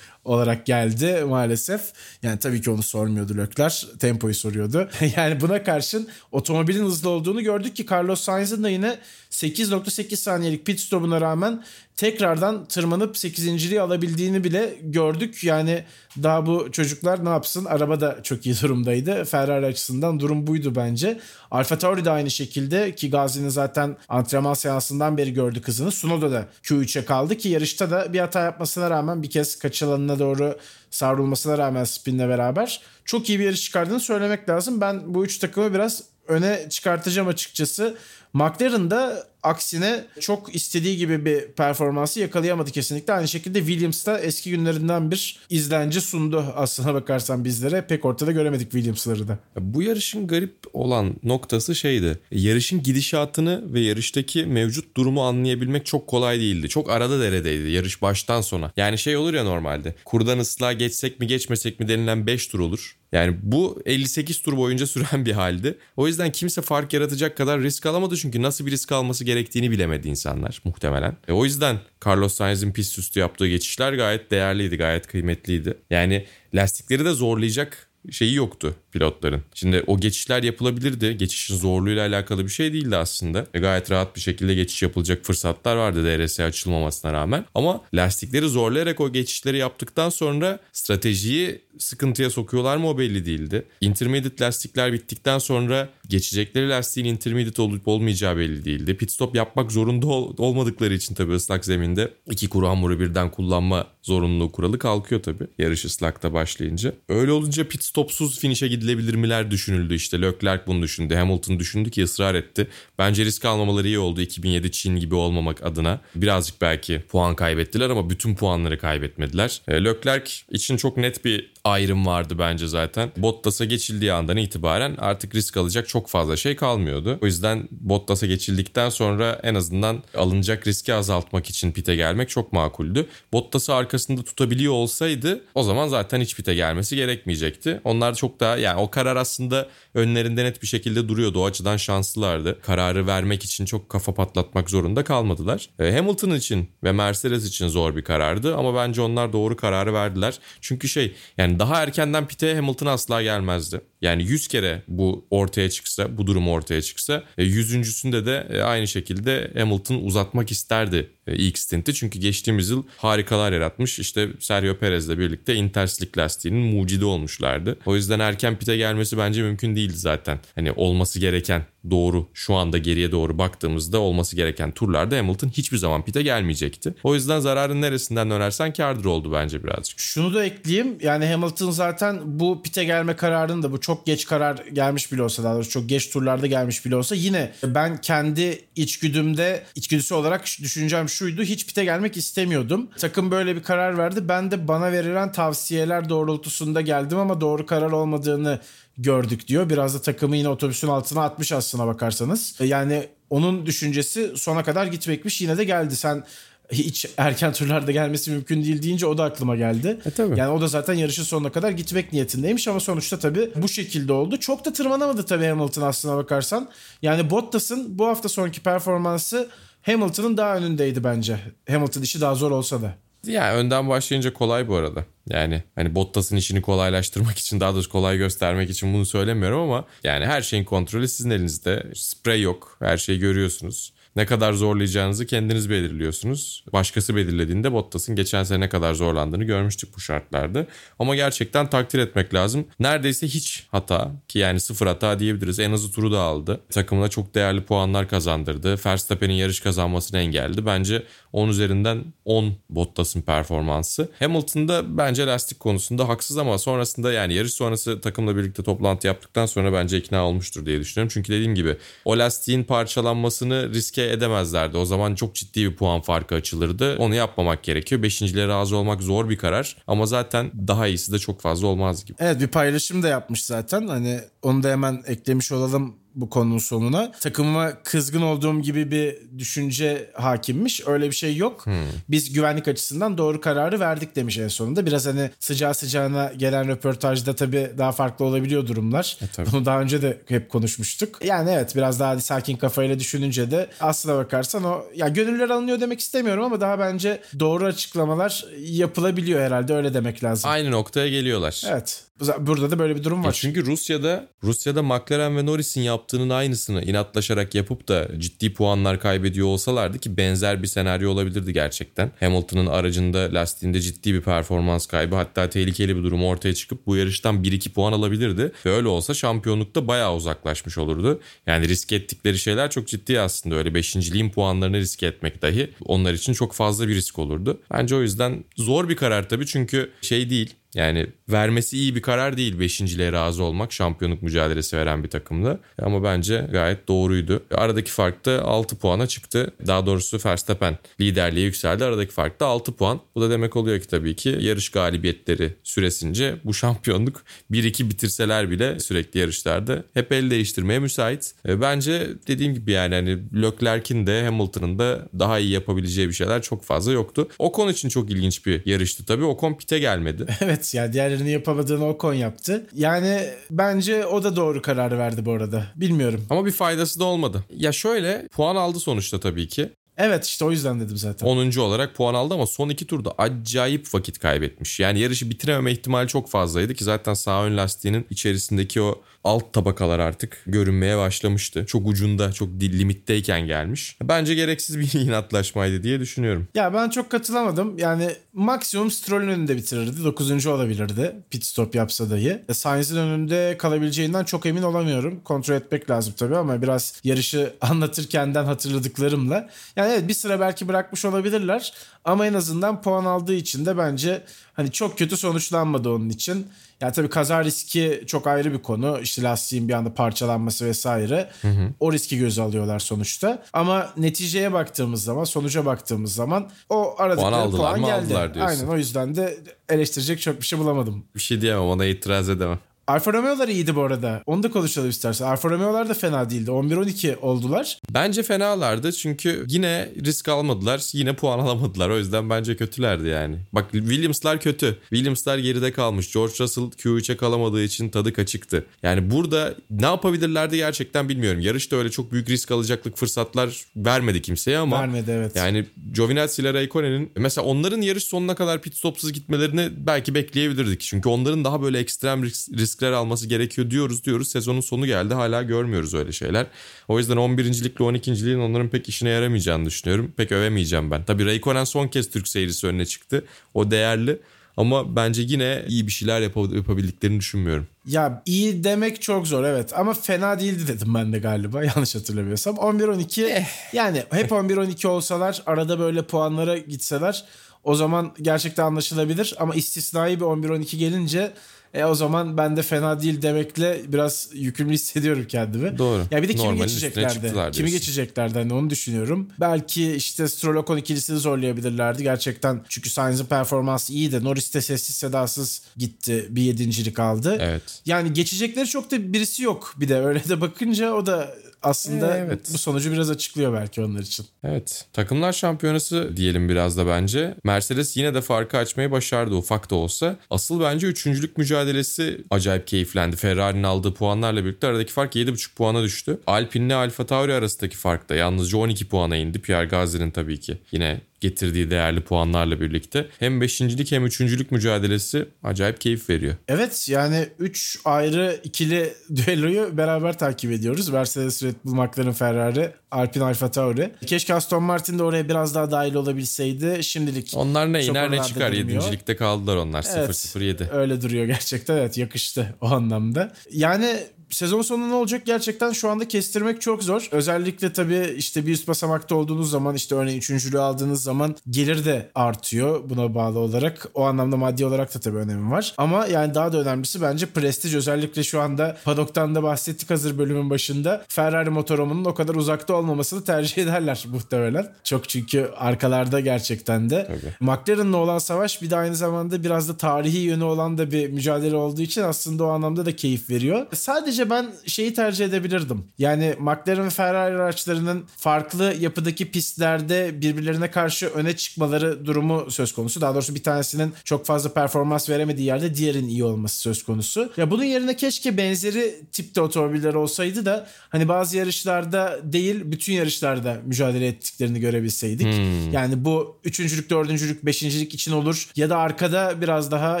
olarak geldi maalesef. Yani tabii ki onu sormuyordu Lökler. Tempoyu soruyordu. <laughs> yani buna karşın otomobilin hızlı olduğunu gördük ki Carlos Sainz'ın da yine 8.8 saniyelik pit stopuna rağmen tekrardan tırmanıp 8.liği alabildiğini bile gördük. Yani daha bu çocuklar ne yapsın? Araba da çok iyi durumdaydı. Ferrari açısından durum buydu bence. Alfa Tauri de aynı şekilde ki Gazi'nin zaten antrenman seansından beri gördük hızını. Sunoda da Q3'e kaldı ki yarışta da bir hata yapmasına rağmen bir kez kaç alanına doğru savrulmasına rağmen spinle beraber çok iyi bir yarış çıkardığını söylemek lazım. Ben bu üç takımı biraz öne çıkartacağım açıkçası. McLaren da aksine çok istediği gibi bir performansı yakalayamadı kesinlikle. Aynı şekilde Williams da eski günlerinden bir izlence sundu aslına bakarsan bizlere. Pek ortada göremedik Williams'ları da. Bu yarışın garip olan noktası şeydi. Yarışın gidişatını ve yarıştaki mevcut durumu anlayabilmek çok kolay değildi. Çok arada deredeydi yarış baştan sona. Yani şey olur ya normalde. Kurdan ıslığa geçsek mi geçmesek mi denilen 5 tur olur. Yani bu 58 tur boyunca <laughs> süren bir haldi. O yüzden kimse fark yaratacak kadar risk alamadı çünkü nasıl bir risk alması gerektiğini bilemedi insanlar muhtemelen. E o yüzden Carlos Sainz'in pist üstü yaptığı geçişler gayet değerliydi, gayet kıymetliydi. Yani lastikleri de zorlayacak şeyi yoktu pilotların. Şimdi o geçişler yapılabilirdi. Geçişin zorluğuyla alakalı bir şey değildi aslında. Ve gayet rahat bir şekilde geçiş yapılacak fırsatlar vardı DRS açılmamasına rağmen. Ama lastikleri zorlayarak o geçişleri yaptıktan sonra stratejiyi sıkıntıya sokuyorlar mı o belli değildi. Intermediate lastikler bittikten sonra geçecekleri lastiğin intermediate olup olmayacağı belli değildi. Pit stop yapmak zorunda ol- olmadıkları için tabii ıslak zeminde iki kuru hamuru birden kullanma zorunluluğu kuralı kalkıyor tabii yarış ıslakta başlayınca. Öyle olunca pit stopsuz finish'e gidilebilir miler düşünüldü işte. Leclerc bunu düşündü. Hamilton düşündü ki ısrar etti. Bence risk almamaları iyi oldu 2007 Çin gibi olmamak adına. Birazcık belki puan kaybettiler ama bütün puanları kaybetmediler. E, Leclerc için çok net bir ayrım vardı bence zaten. Bottas'a geçildiği andan itibaren artık risk alacak çok fazla şey kalmıyordu. O yüzden Bottas'a geçildikten sonra en azından alınacak riski azaltmak için pite gelmek çok makuldü. Bottas'ı arkasında tutabiliyor olsaydı o zaman zaten hiç pite gelmesi gerekmeyecekti. Onlar çok daha yani o karar aslında önlerinde net bir şekilde duruyordu. O açıdan şanslılardı. Kararı vermek için çok kafa patlatmak zorunda kalmadılar. E, Hamilton için ve Mercedes için zor bir karardı ama bence onlar doğru kararı verdiler. Çünkü şey yani daha erkenden pite Hamilton asla gelmezdi. Yani 100 kere bu ortaya çıksa, bu durum ortaya çıksa, e, yüzüncüsünde de e, aynı şekilde Hamilton uzatmak isterdi e, ilk stinti. Çünkü geçtiğimiz yıl harikalar yaratmış. İşte Sergio Perez'le birlikte Interslick lastiğinin mucidi olmuşlardı. O yüzden erken pite gelmesi bence mümkün değildi zaten. Hani olması gereken doğru şu anda geriye doğru baktığımızda olması gereken turlarda Hamilton hiçbir zaman pite gelmeyecekti. O yüzden zararın neresinden dönersen kardır oldu bence birazcık. Şunu da ekleyeyim. Yani Hamilton zaten bu pite gelme kararını da bu çok geç karar gelmiş bile olsa daha doğrusu çok geç turlarda gelmiş bile olsa yine ben kendi içgüdümde içgüdüsü olarak düşüneceğim şuydu. Hiç pite gelmek istemiyordum. Takım böyle bir karar verdi. Ben de bana verilen tavsiyeler doğrultusunda geldim ama doğru karar olmadığını gördük diyor. Biraz da takımı yine otobüsün altına atmış aslına bakarsanız. Yani onun düşüncesi sona kadar gitmekmiş yine de geldi. Sen hiç erken turlarda gelmesi mümkün değil deyince o da aklıma geldi. E, tabii. Yani o da zaten yarışın sonuna kadar gitmek niyetindeymiş ama sonuçta tabii bu şekilde oldu. Çok da tırmanamadı tabii Hamilton aslına bakarsan. Yani Bottas'ın bu hafta sonki performansı Hamilton'ın daha önündeydi bence. Hamilton işi daha zor olsa da. Ya önden başlayınca kolay bu arada. Yani hani Bottas'ın işini kolaylaştırmak için daha doğrusu kolay göstermek için bunu söylemiyorum ama yani her şeyin kontrolü sizin elinizde. Sprey yok. Her şeyi görüyorsunuz. Ne kadar zorlayacağınızı kendiniz belirliyorsunuz. Başkası belirlediğinde Bottas'ın geçen sene ne kadar zorlandığını görmüştük bu şartlarda. Ama gerçekten takdir etmek lazım. Neredeyse hiç hata ki yani sıfır hata diyebiliriz. En azı turu da aldı. Takımına çok değerli puanlar kazandırdı. Verstappen'in yarış kazanmasını engelledi. Bence 10 üzerinden 10 Bottas'ın performansı. Hamilton'da bence lastik konusunda haksız ama sonrasında yani yarış sonrası takımla birlikte toplantı yaptıktan sonra bence ikna olmuştur diye düşünüyorum. Çünkü dediğim gibi o lastiğin parçalanmasını riske edemezlerdi. O zaman çok ciddi bir puan farkı açılırdı. Onu yapmamak gerekiyor. Beşinciliğe razı olmak zor bir karar ama zaten daha iyisi de çok fazla olmaz gibi. Evet bir paylaşım da yapmış zaten. Hani onu da hemen eklemiş olalım bu konunun sonuna. Takımıma kızgın olduğum gibi bir düşünce hakimmiş. Öyle bir şey yok. Hmm. Biz güvenlik açısından doğru kararı verdik demiş en sonunda. Biraz hani sıcağı sıcağına gelen röportajda tabii daha farklı olabiliyor durumlar. E, Bunu daha önce de hep konuşmuştuk. Yani evet biraz daha sakin kafayla düşününce de aslına bakarsan o ya gönüller alınıyor demek istemiyorum ama daha bence doğru açıklamalar yapılabiliyor herhalde öyle demek lazım. Aynı noktaya geliyorlar. Evet. Burada da böyle bir durum var. Ya çünkü Rusya'da Rusya'da McLaren ve Norris'in yaptığının aynısını inatlaşarak yapıp da ciddi puanlar kaybediyor olsalardı ki benzer bir senaryo olabilirdi gerçekten. Hamilton'ın aracında lastiğinde ciddi bir performans kaybı hatta tehlikeli bir durum ortaya çıkıp bu yarıştan 1-2 puan alabilirdi. Ve öyle olsa şampiyonlukta bayağı uzaklaşmış olurdu. Yani risk ettikleri şeyler çok ciddi aslında. Öyle 5.liğin puanlarını risk etmek dahi onlar için çok fazla bir risk olurdu. Bence o yüzden zor bir karar tabii çünkü şey değil yani vermesi iyi bir karar değil beşinciliğe razı olmak şampiyonluk mücadelesi veren bir takımda. Ama bence gayet doğruydu. Aradaki fark da 6 puana çıktı. Daha doğrusu Verstappen liderliğe yükseldi. Aradaki fark da 6 puan. Bu da demek oluyor ki tabii ki yarış galibiyetleri süresince bu şampiyonluk <laughs> 1-2 bitirseler bile sürekli yarışlarda hep el değiştirmeye müsait. E, bence dediğim gibi yani hani Leclerc'in de Hamilton'ın da daha iyi yapabileceği bir şeyler çok fazla yoktu. Ocon için çok ilginç bir yarıştı tabii. Ocon pite gelmedi. <laughs> Evet Evet yani diğerlerini yapamadığını Ocon yaptı. Yani bence o da doğru kararı verdi bu arada. Bilmiyorum. Ama bir faydası da olmadı. Ya şöyle puan aldı sonuçta tabii ki. Evet işte o yüzden dedim zaten. 10. olarak puan aldı ama son iki turda acayip vakit kaybetmiş. Yani yarışı bitirememe ihtimali çok fazlaydı ki zaten sağ ön lastiğinin içerisindeki o alt tabakalar artık görünmeye başlamıştı. Çok ucunda, çok limitteyken gelmiş. Bence gereksiz bir <laughs> inatlaşmaydı diye düşünüyorum. Ya ben çok katılamadım. Yani maksimum Stroll'ün önünde bitirirdi. 9. olabilirdi pit stop yapsa dahi. E, Sainz'in önünde kalabileceğinden çok emin olamıyorum. Kontrol etmek lazım tabii ama biraz yarışı <laughs> anlatırkenden hatırladıklarımla. Yani evet bir sıra belki bırakmış olabilirler ama en azından puan aldığı için de bence hani çok kötü sonuçlanmadı onun için. Yani tabii kaza riski çok ayrı bir konu. İşte lastiğin bir anda parçalanması vesaire. Hı hı. O riski göze alıyorlar sonuçta. Ama neticeye baktığımız zaman, sonuca baktığımız zaman o aradıkları puan, puan geldi. Diyorsun. Aynen o yüzden de eleştirecek çok bir şey bulamadım. Bir şey diyemem ona itiraz edemem. Alfa Romeo'lar iyiydi bu arada. Onu da konuşalım istersen. Alfa Romeo'lar da fena değildi. 11-12 oldular. Bence fenalardı çünkü yine risk almadılar. Yine puan alamadılar. O yüzden bence kötülerdi yani. Bak Williams'lar kötü. Williams'lar geride kalmış. George Russell Q3'e kalamadığı için tadı kaçıktı. Yani burada ne yapabilirlerdi gerçekten bilmiyorum. Yarışta öyle çok büyük risk alacaklık fırsatlar vermedi kimseye ama. Vermedi evet. Yani Giovinazzi ile Raikkonen'in mesela onların yarış sonuna kadar pit stopsuz gitmelerini belki bekleyebilirdik. Çünkü onların daha böyle ekstrem risk, risk riskler alması gerekiyor diyoruz diyoruz. Sezonun sonu geldi hala görmüyoruz öyle şeyler. O yüzden 11. lig ile 12. ligin onların pek işine yaramayacağını düşünüyorum. Pek övemeyeceğim ben. Tabii Raikkonen son kez Türk seyircisi önüne çıktı. O değerli. Ama bence yine iyi bir şeyler yap- yapabildiklerini düşünmüyorum. Ya iyi demek çok zor evet ama fena değildi dedim ben de galiba <laughs> yanlış hatırlamıyorsam. 11-12 eh. yani hep 11-12 olsalar arada böyle puanlara gitseler o zaman gerçekten anlaşılabilir ama istisnai bir 11-12 gelince e o zaman ben de fena değil demekle biraz yükümlü hissediyorum kendimi. Doğru. Ya bir de kimi geçeceklerdi? Kimi geçeceklerdi hani onu düşünüyorum. Belki işte Stroll Ocon ikilisini zorlayabilirlerdi gerçekten. Çünkü Sainz'in performansı iyiydi. Norris de sessiz sedasız gitti. Bir yedincilik aldı. Evet. Yani geçecekleri çok da birisi yok. Bir de öyle de bakınca o da aslında ee, evet. bu sonucu biraz açıklıyor belki onlar için. Evet. Takımlar şampiyonası diyelim biraz da bence. Mercedes yine de farkı açmayı başardı ufak da olsa. Asıl bence üçüncülük mücadelesi acayip keyiflendi. Ferrari'nin aldığı puanlarla birlikte aradaki fark 7,5 puana düştü. Alpine ile Alfa Tauri arasındaki fark da yalnızca 12 puana indi. Pierre Gasly'nin tabii ki yine getirdiği değerli puanlarla birlikte hem beşincilik hem üçüncülük mücadelesi acayip keyif veriyor. Evet yani 3 ayrı ikili <laughs> düelloyu beraber takip ediyoruz. Mercedes, Red Bull, McLaren, Ferrari, Alpine, Alfa Tauri. Keşke Aston Martin de oraya biraz daha dahil olabilseydi. Şimdilik Onlar ne iner ne çıkar. Yedincilikte kaldılar onlar. Evet, 0-0-7. Öyle duruyor gerçekten. Evet yakıştı o anlamda. Yani sezon sonu ne olacak gerçekten şu anda kestirmek çok zor. Özellikle tabii işte bir üst basamakta olduğunuz zaman işte örneğin üçüncülüğü aldığınız zaman gelir de artıyor buna bağlı olarak. O anlamda maddi olarak da tabii önemi var. Ama yani daha da önemlisi bence prestij özellikle şu anda Padok'tan da bahsettik hazır bölümün başında. Ferrari motorumunun o kadar uzakta olmamasını tercih <laughs> ederler muhtemelen. Çok çünkü arkalarda gerçekten de. Tabii. McLaren'la olan savaş bir de aynı zamanda biraz da tarihi yönü olan da bir mücadele olduğu için aslında o anlamda da keyif veriyor. Sadece Sadece ben şeyi tercih edebilirdim. Yani McLaren ve Ferrari araçlarının farklı yapıdaki pistlerde birbirlerine karşı öne çıkmaları durumu söz konusu. Daha doğrusu bir tanesinin çok fazla performans veremediği yerde diğerinin iyi olması söz konusu. Ya bunun yerine keşke benzeri tipte otomobiller olsaydı da hani bazı yarışlarda değil bütün yarışlarda mücadele ettiklerini görebilseydik. Hmm. Yani bu üçüncülük, dördüncülük, beşincilik için olur ya da arkada biraz daha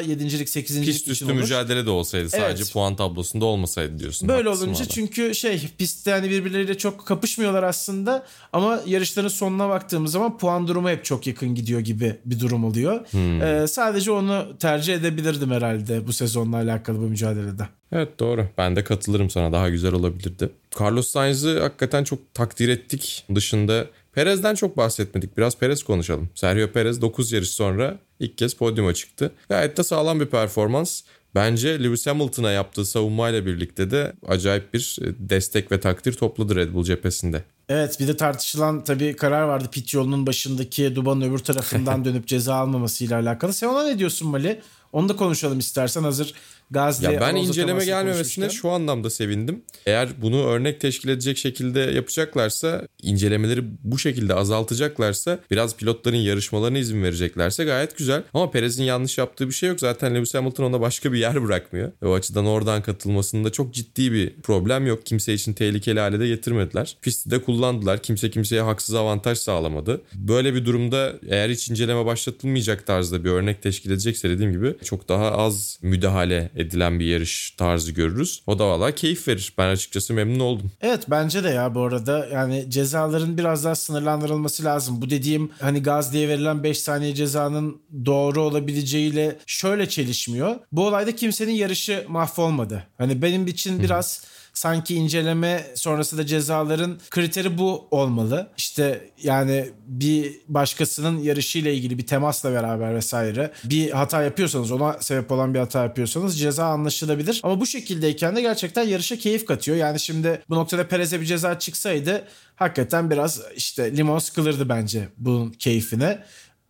yedincilik, sekizincilik Pist için üstü olur. mücadele de olsaydı sadece Evet. puan tablosunda olmasaydı diyorsun. Böyle Haklısın olunca valla. çünkü şey pistte hani birbirleriyle çok kapışmıyorlar aslında ama yarışların sonuna baktığımız zaman puan durumu hep çok yakın gidiyor gibi bir durum oluyor. Hmm. Ee, sadece onu tercih edebilirdim herhalde bu sezonla alakalı bu mücadelede. Evet doğru. Ben de katılırım sana. Daha güzel olabilirdi. Carlos Sainz'ı hakikaten çok takdir ettik. Dışında Perez'den çok bahsetmedik. Biraz Perez konuşalım. Sergio Perez 9 yarış sonra ilk kez podyuma çıktı. Gayet de sağlam bir performans. Bence Lewis Hamilton'a yaptığı savunmayla birlikte de acayip bir e, destek ve takdir topladı Red Bull cephesinde. Evet bir de tartışılan tabii karar vardı pit yolunun başındaki dubanın öbür tarafından <laughs> dönüp ceza almamasıyla alakalı. Sen ona ne diyorsun Mali? Onu da konuşalım istersen hazır Gazli Ya ben inceleme gelmemesine şu anlamda sevindim. Eğer bunu örnek teşkil edecek şekilde yapacaklarsa, incelemeleri bu şekilde azaltacaklarsa, biraz pilotların yarışmalarına izin vereceklerse gayet güzel. Ama Perez'in yanlış yaptığı bir şey yok. Zaten Lewis Hamilton ona başka bir yer bırakmıyor. O açıdan oradan katılmasında çok ciddi bir problem yok. Kimse için tehlikeli hale de getirmediler. Pisti de kullandılar. Kimse kimseye haksız avantaj sağlamadı. Böyle bir durumda eğer hiç inceleme başlatılmayacak tarzda bir örnek teşkil edecekse dediğim gibi çok daha az müdahale edilen bir yarış tarzı görürüz. O da valla keyif verir. Ben açıkçası memnun oldum. Evet bence de ya bu arada yani cezaların biraz daha sınırlandırılması lazım. Bu dediğim hani gaz diye verilen 5 saniye cezanın doğru olabileceğiyle şöyle çelişmiyor. Bu olayda kimsenin yarışı mahvolmadı. Hani benim için biraz sanki inceleme sonrası da cezaların kriteri bu olmalı. İşte yani bir başkasının yarışıyla ilgili bir temasla beraber vesaire bir hata yapıyorsanız ona sebep olan bir hata yapıyorsanız ceza anlaşılabilir. Ama bu şekildeyken de gerçekten yarışa keyif katıyor. Yani şimdi bu noktada Perez'e bir ceza çıksaydı hakikaten biraz işte limon sıkılırdı bence bunun keyfine.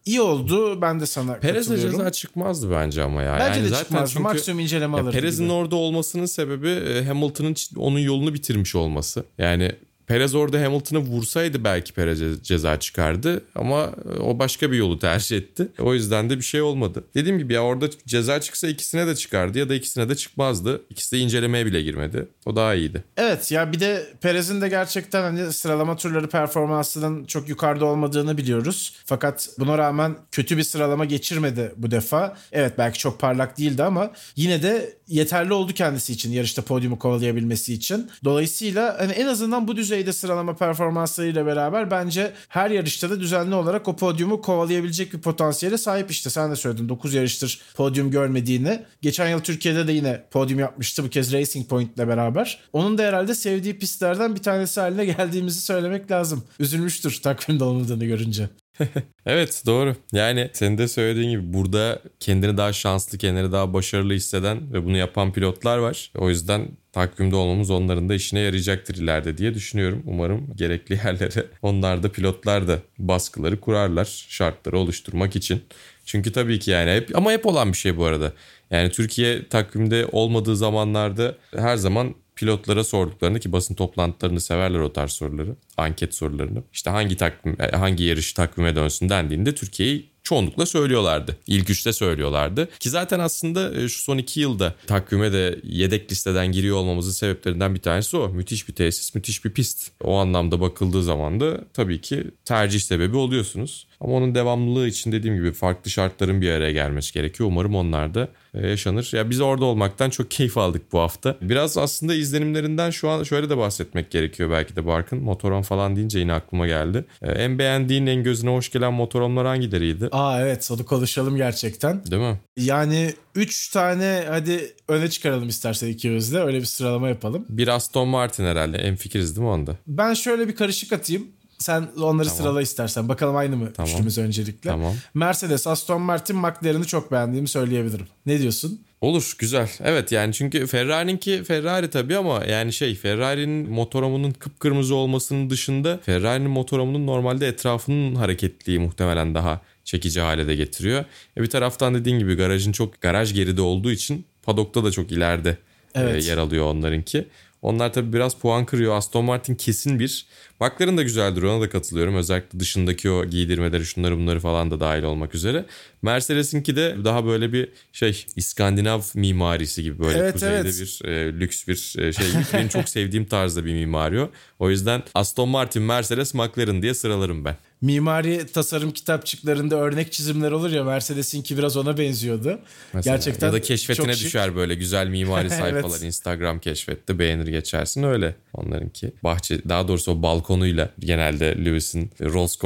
İyi oldu. Ben de sana Perez'e ceza çıkmazdı bence ama ya. Bence yani de zaten çıkmazdı. çünkü- Maksimum inceleme alırdı Perez'in orada olmasının sebebi e, Hamilton'ın onun yolunu bitirmiş olması. Yani Perez orada Hamilton'ı vursaydı belki Perez'e ceza çıkardı ama e, o başka bir yolu tercih etti. O yüzden de bir şey olmadı. Dediğim gibi ya orada ceza çıksa ikisine de çıkardı ya da ikisine de çıkmazdı. İkisi de incelemeye bile girmedi. O daha iyiydi. Evet ya bir de Perez'in de gerçekten hani sıralama turları performansının çok yukarıda olmadığını biliyoruz. Fakat buna rağmen kötü bir sıralama geçirmedi bu defa. Evet belki çok parlak değildi ama yine de yeterli oldu kendisi için yarışta podyumu kovalayabilmesi için. Dolayısıyla hani en azından bu düzeyde sıralama performanslarıyla beraber bence her yarışta da düzenli olarak o podyumu kovalayabilecek bir potansiyele sahip işte. Sen de söyledin 9 yarıştır podyum görmediğini. Geçen yıl Türkiye'de de yine podyum yapmıştı bu kez Racing Point ile beraber. Onun da herhalde sevdiği pistlerden bir tanesi haline <laughs> geldiğimizi söylemek lazım. Üzülmüştür takvimde olmadığını görünce. <laughs> Evet doğru. Yani senin de söylediğin gibi burada kendini daha şanslı, kendini daha başarılı hisseden ve bunu yapan pilotlar var. O yüzden takvimde olmamız onların da işine yarayacaktır ileride diye düşünüyorum. Umarım gerekli <laughs> yerlere onlar da pilotlar da baskıları kurarlar şartları oluşturmak için. Çünkü tabii ki yani hep ama hep olan bir şey bu arada. Yani Türkiye takvimde olmadığı zamanlarda her zaman pilotlara sorduklarını ki basın toplantılarını severler o tarz soruları. Anket sorularını. İşte hangi takvim e, hangi yarış takvime dönsün dendiğinde Türkiye'yi çoğunlukla söylüyorlardı. İlk üçte söylüyorlardı. Ki zaten aslında e, şu son iki yılda takvime de yedek listeden giriyor olmamızın sebeplerinden bir tanesi o. Müthiş bir tesis, müthiş bir pist. O anlamda bakıldığı zaman da tabii ki tercih sebebi oluyorsunuz. Ama onun devamlılığı için dediğim gibi farklı şartların bir araya gelmesi gerekiyor. Umarım onlar da e, yaşanır. Ya biz orada olmaktan çok keyif aldık bu hafta. Biraz aslında izlenimlerinden şu an şöyle de bahsetmek gerekiyor belki de Barkın. Motoron falan deyince yine aklıma geldi. E, En beğendiğin, en gözüne hoş gelen motoronlar hangileriydi? Aa evet onu konuşalım gerçekten. Değil mi? Yani 3 tane hadi öne çıkaralım istersen ikimiz de öyle bir sıralama yapalım. Bir Aston Martin herhalde. En fikiriz değil mi onda? Ben şöyle bir karışık atayım. Sen onları sırala istersen. Bakalım aynı mı Tamam. üçlümüz öncelikle. Tamam. Mercedes, Aston Martin, McLaren'ı çok beğendiğimi söyleyebilirim. Ne diyorsun? Olur güzel. Evet yani çünkü Ferrari'ninki Ferrari tabii ama yani şey Ferrari'nin motorumunun kıpkırmızı olmasının dışında Ferrari'nin motorumunun normalde etrafının hareketliği muhtemelen daha çekici hale de getiriyor. E bir taraftan dediğin gibi garajın çok garaj geride olduğu için padokta da çok ileride Evet. yer alıyor onlarınki. Onlar tabii biraz puan kırıyor. Aston Martin kesin bir. McLaren da güzeldir ona da katılıyorum. Özellikle dışındaki o giydirmeleri şunları bunları falan da dahil olmak üzere. Mercedes'inki de daha böyle bir şey İskandinav mimarisi gibi böyle Evet, kuzeyde evet. bir e, lüks bir e, şey. Benim çok sevdiğim tarzda bir mimari o. O yüzden Aston Martin, Mercedes, McLaren diye sıralarım ben. Mimari tasarım kitapçıklarında örnek çizimler olur ya Mercedes'inki biraz ona benziyordu. Mesela. Gerçekten ya da keşfetine düşer böyle güzel mimari <laughs> Evet. sayfalar Instagram keşfette beğenir geçersin öyle onlarınki. Bahçe daha doğrusu o balkonuyla genelde Lewis'in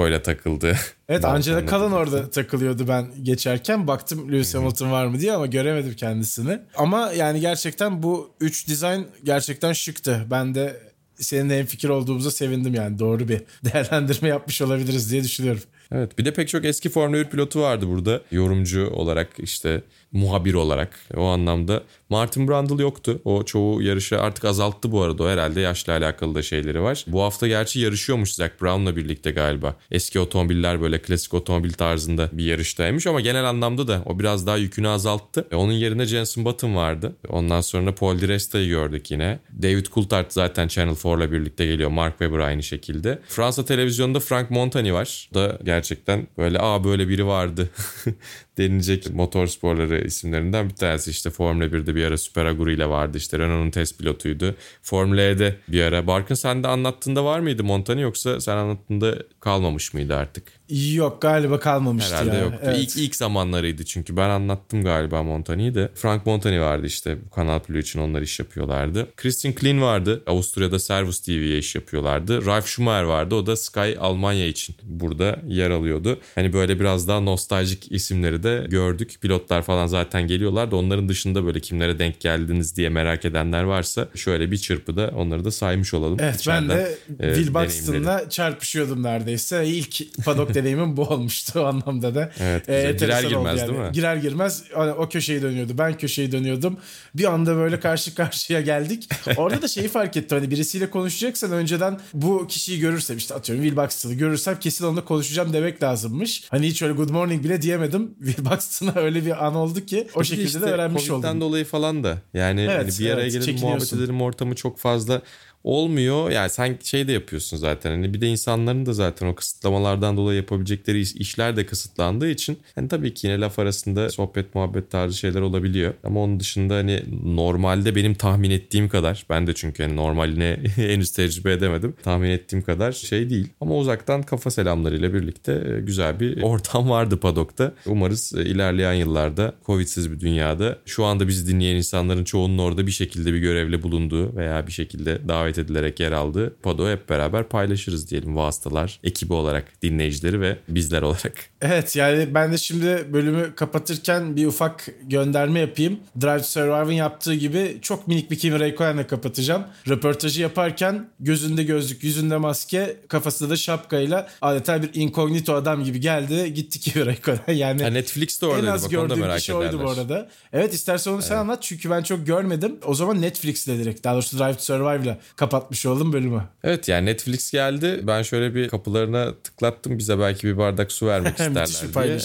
ile takıldığı. <laughs> Evet balkonla Angela takıldığı. orada takılıyordu ben geçerken. Baktım Lewis Hamilton var mı diye ama göremedim kendisini. Ama yani gerçekten bu 3 dizayn gerçekten şıktı. Ben de seninle en fikir olduğumuza sevindim yani. Doğru bir <laughs> değerlendirme yapmış olabiliriz diye düşünüyorum. Evet bir de pek çok eski Formula 1 pilotu vardı burada. Yorumcu olarak işte muhabir olarak o anlamda. Martin Brundle yoktu. O çoğu yarışı artık azalttı bu arada. O herhalde yaşla alakalı da şeyleri var. Bu hafta gerçi yarışıyormuş Zac Brown'la birlikte galiba. Eski otomobiller böyle klasik otomobil tarzında bir yarıştaymış ama genel anlamda da o biraz daha yükünü azalttı. E, Onun yerine Jenson Button vardı. Ondan sonra Paul Di Resta'yı gördük yine. David Coulthard zaten Channel 4'la birlikte geliyor. Mark Webber aynı şekilde. Fransa televizyonunda Frank Montani var. O da gerçekten böyle aa böyle biri vardı <laughs> denilecek motor sporları isimlerinden bir tanesi. İşte Formula 1'de bir ara Super Aguri ile vardı. İşte Renault'un test pilotuydu. Formula E'de bir ara. Barkın sen de anlattığında var mıydı Montani yoksa sen anlattığında kalmamış mıydı artık? Yok galiba kalmamıştı Herhalde ya. yoktu. Evet. İlk, ilk zamanlarıydı çünkü ben anlattım galiba Montani'yi de. Frank Montani vardı işte Kanal Plus için onlar iş yapıyorlardı. Christian Klein vardı. Avusturya'da Servus TV'ye iş yapıyorlardı. Ralf Schumacher vardı. O da Sky Almanya için burada yer alıyordu. Hani böyle biraz daha nostaljik isimleri de gördük. Pilotlar falan zaten geliyorlardı. Onların dışında böyle kimlere denk geldiniz diye merak edenler varsa şöyle bir çırpıda onları da saymış olalım. Evet ben İçeriden, de e, Will. Buxton'la çarpışıyordum neredeyse. İlk paddock <laughs> deneyimim bu olmuştu o anlamda da. Evet, Ee, güzel. Girer girmez değil mi? Girer girmez hani o köşeyi dönüyordu. Ben köşeyi dönüyordum. Bir anda böyle karşı <laughs> karşıya geldik. Orada da şeyi fark ettim. Hani birisiyle konuşacaksan önceden bu kişiyi görürsem işte atıyorum Will Buxton'ı görürsem kesin onunla konuşacağım demek lazımmış. Hani hiç öyle good morning bile diyemedim. <laughs> Will Buxton'a öyle bir an oldu ki o şekilde işte de öğrenmiş oldum. dolayı falan da. Yani Evet, hani bir araya evet, gelelim muhabbet edelim ortamı çok fazla olmuyor. Yani sen şey de yapıyorsun zaten. Hani bir de insanların da zaten o kısıtlamalardan dolayı yapabilecekleri iş- işler de kısıtlandığı için hani tabii ki yine laf arasında sohbet muhabbet tarzı şeyler olabiliyor. Ama onun dışında hani normalde benim tahmin ettiğim kadar ben de çünkü hani normaline <laughs> henüz tecrübe edemedim. Tahmin ettiğim kadar şey değil. Ama uzaktan kafa selamlarıyla birlikte e, güzel bir <laughs> ortam vardı padokta. Umarız e, ilerleyen yıllarda Covid'siz bir dünyada şu anda bizi dinleyen insanların çoğunun orada bir şekilde bir görevle bulunduğu veya bir şekilde davet edilerek yer aldığı Pado hep beraber paylaşırız diyelim vasıtalar, ekibi olarak dinleyicileri ve bizler olarak. <laughs> Evet yani ben de şimdi bölümü kapatırken bir ufak gönderme yapayım. Drive to Survive'ın yaptığı gibi çok minik bir Kimi Räikkönen'le kapatacağım. Röportajı yaparken gözünde gözlük, yüzünde maske, kafasında da şapkayla adeta bir incognito adam gibi geldi. Gitti Kimi Räikkönen. Yani Ha, Netflix de en oradaydı az bak gördüğüm merak kişi oydu bu arada. Evet istersen onu sen anlat çünkü ben çok görmedim. O zaman Netflix'le direkt daha doğrusu Drive to Survive'la kapatmış oldum bölümü. Evet yani Netflix geldi. Ben şöyle bir kapılarına tıklattım. Bize belki bir bardak su vermek <laughs> isterler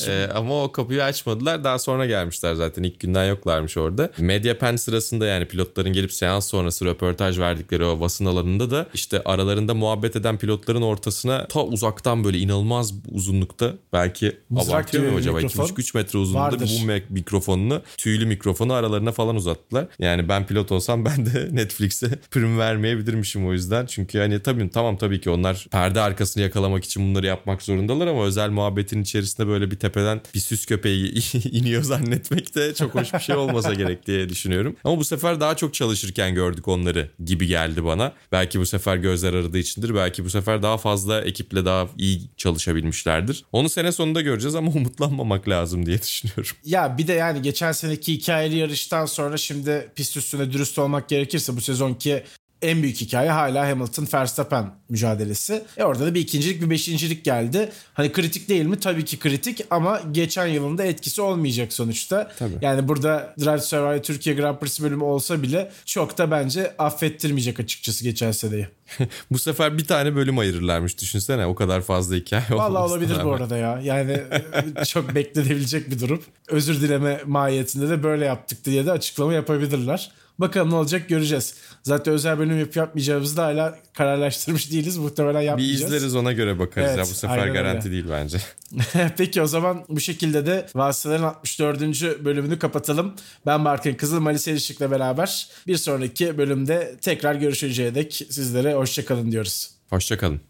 diye. Ee, ama o kapıyı açmadılar. Daha sonra gelmişler zaten. İlk günden yoklarmış orada. Mediapen sırasında yani pilotların gelip seans sonrası röportaj verdikleri o basın alanında da işte aralarında muhabbet eden pilotların ortasına ta uzaktan böyle inanılmaz uzunlukta belki Mızrak abartıyor muyum acaba? mikrofon. 2,5-3 metre uzunluğunda Vardır. bu mikrofonunu tüylü mikrofonu aralarına falan uzattılar. Yani ben pilot olsam ben de <laughs> Netflix'e prim vermeyebilirmişim o yüzden. Çünkü hani tabii tamam tabii ki onlar perde arkasını yakalamak için bunları yapmak zorundalar ama özel muhabbetin içerisinde böyle bir tepeden bir süs köpeği <laughs> iniyor zannetmek de çok hoş bir şey olmasa gerek diye düşünüyorum. Ama bu sefer daha çok çalışırken gördük onları gibi geldi bana. Belki bu sefer gözler aradığı içindir. Belki bu sefer daha fazla ekiple daha iyi çalışabilmişlerdir. Onu sene sonunda göreceğiz ama <laughs> umutlanmamak lazım diye düşünüyorum. Ya bir de yani geçen seneki hikayeli yarıştan sonra şimdi pist üstüne dürüst olmak gerekirse bu sezonki en büyük hikaye hala Hamilton Verstappen mücadelesi. E orada da bir ikincilik bir beşincilik geldi. Hani kritik değil mi? Tabii ki kritik ama geçen yılın da etkisi olmayacak sonuçta. Tabii. Yani burada Drive Survive Türkiye Grand Prix bölümü olsa bile çok da bence affettirmeyecek açıkçası geçen seneyi. <laughs> Bu sefer bir tane bölüm ayırırlarmış düşünsene o kadar fazla hikaye Vallahi olmasına olabilir bu arada ya. Yani e, <laughs> çok beklenebilecek bir durum. Özür dileme mahiyetinde de böyle yaptık diye de açıklama yapabilirler. Bakalım ne olacak göreceğiz. Zaten özel bölüm yapıp yapmayacağımızı da hala kararlaştırmış <laughs> değiliz. Muhtemelen Bir yapmayacağız. izleriz ona göre bakarız Evet, ya bu sefer garanti öyle. değil bence. <laughs> Peki o zaman bu şekilde de Vasıtaların 64. bölümünü kapatalım. Ben Barkın Kızıl, Malis Erişik'le beraber bir sonraki bölümde tekrar görüşeceğe dek sizlere hoşçakalın diyoruz. Hoşçakalın.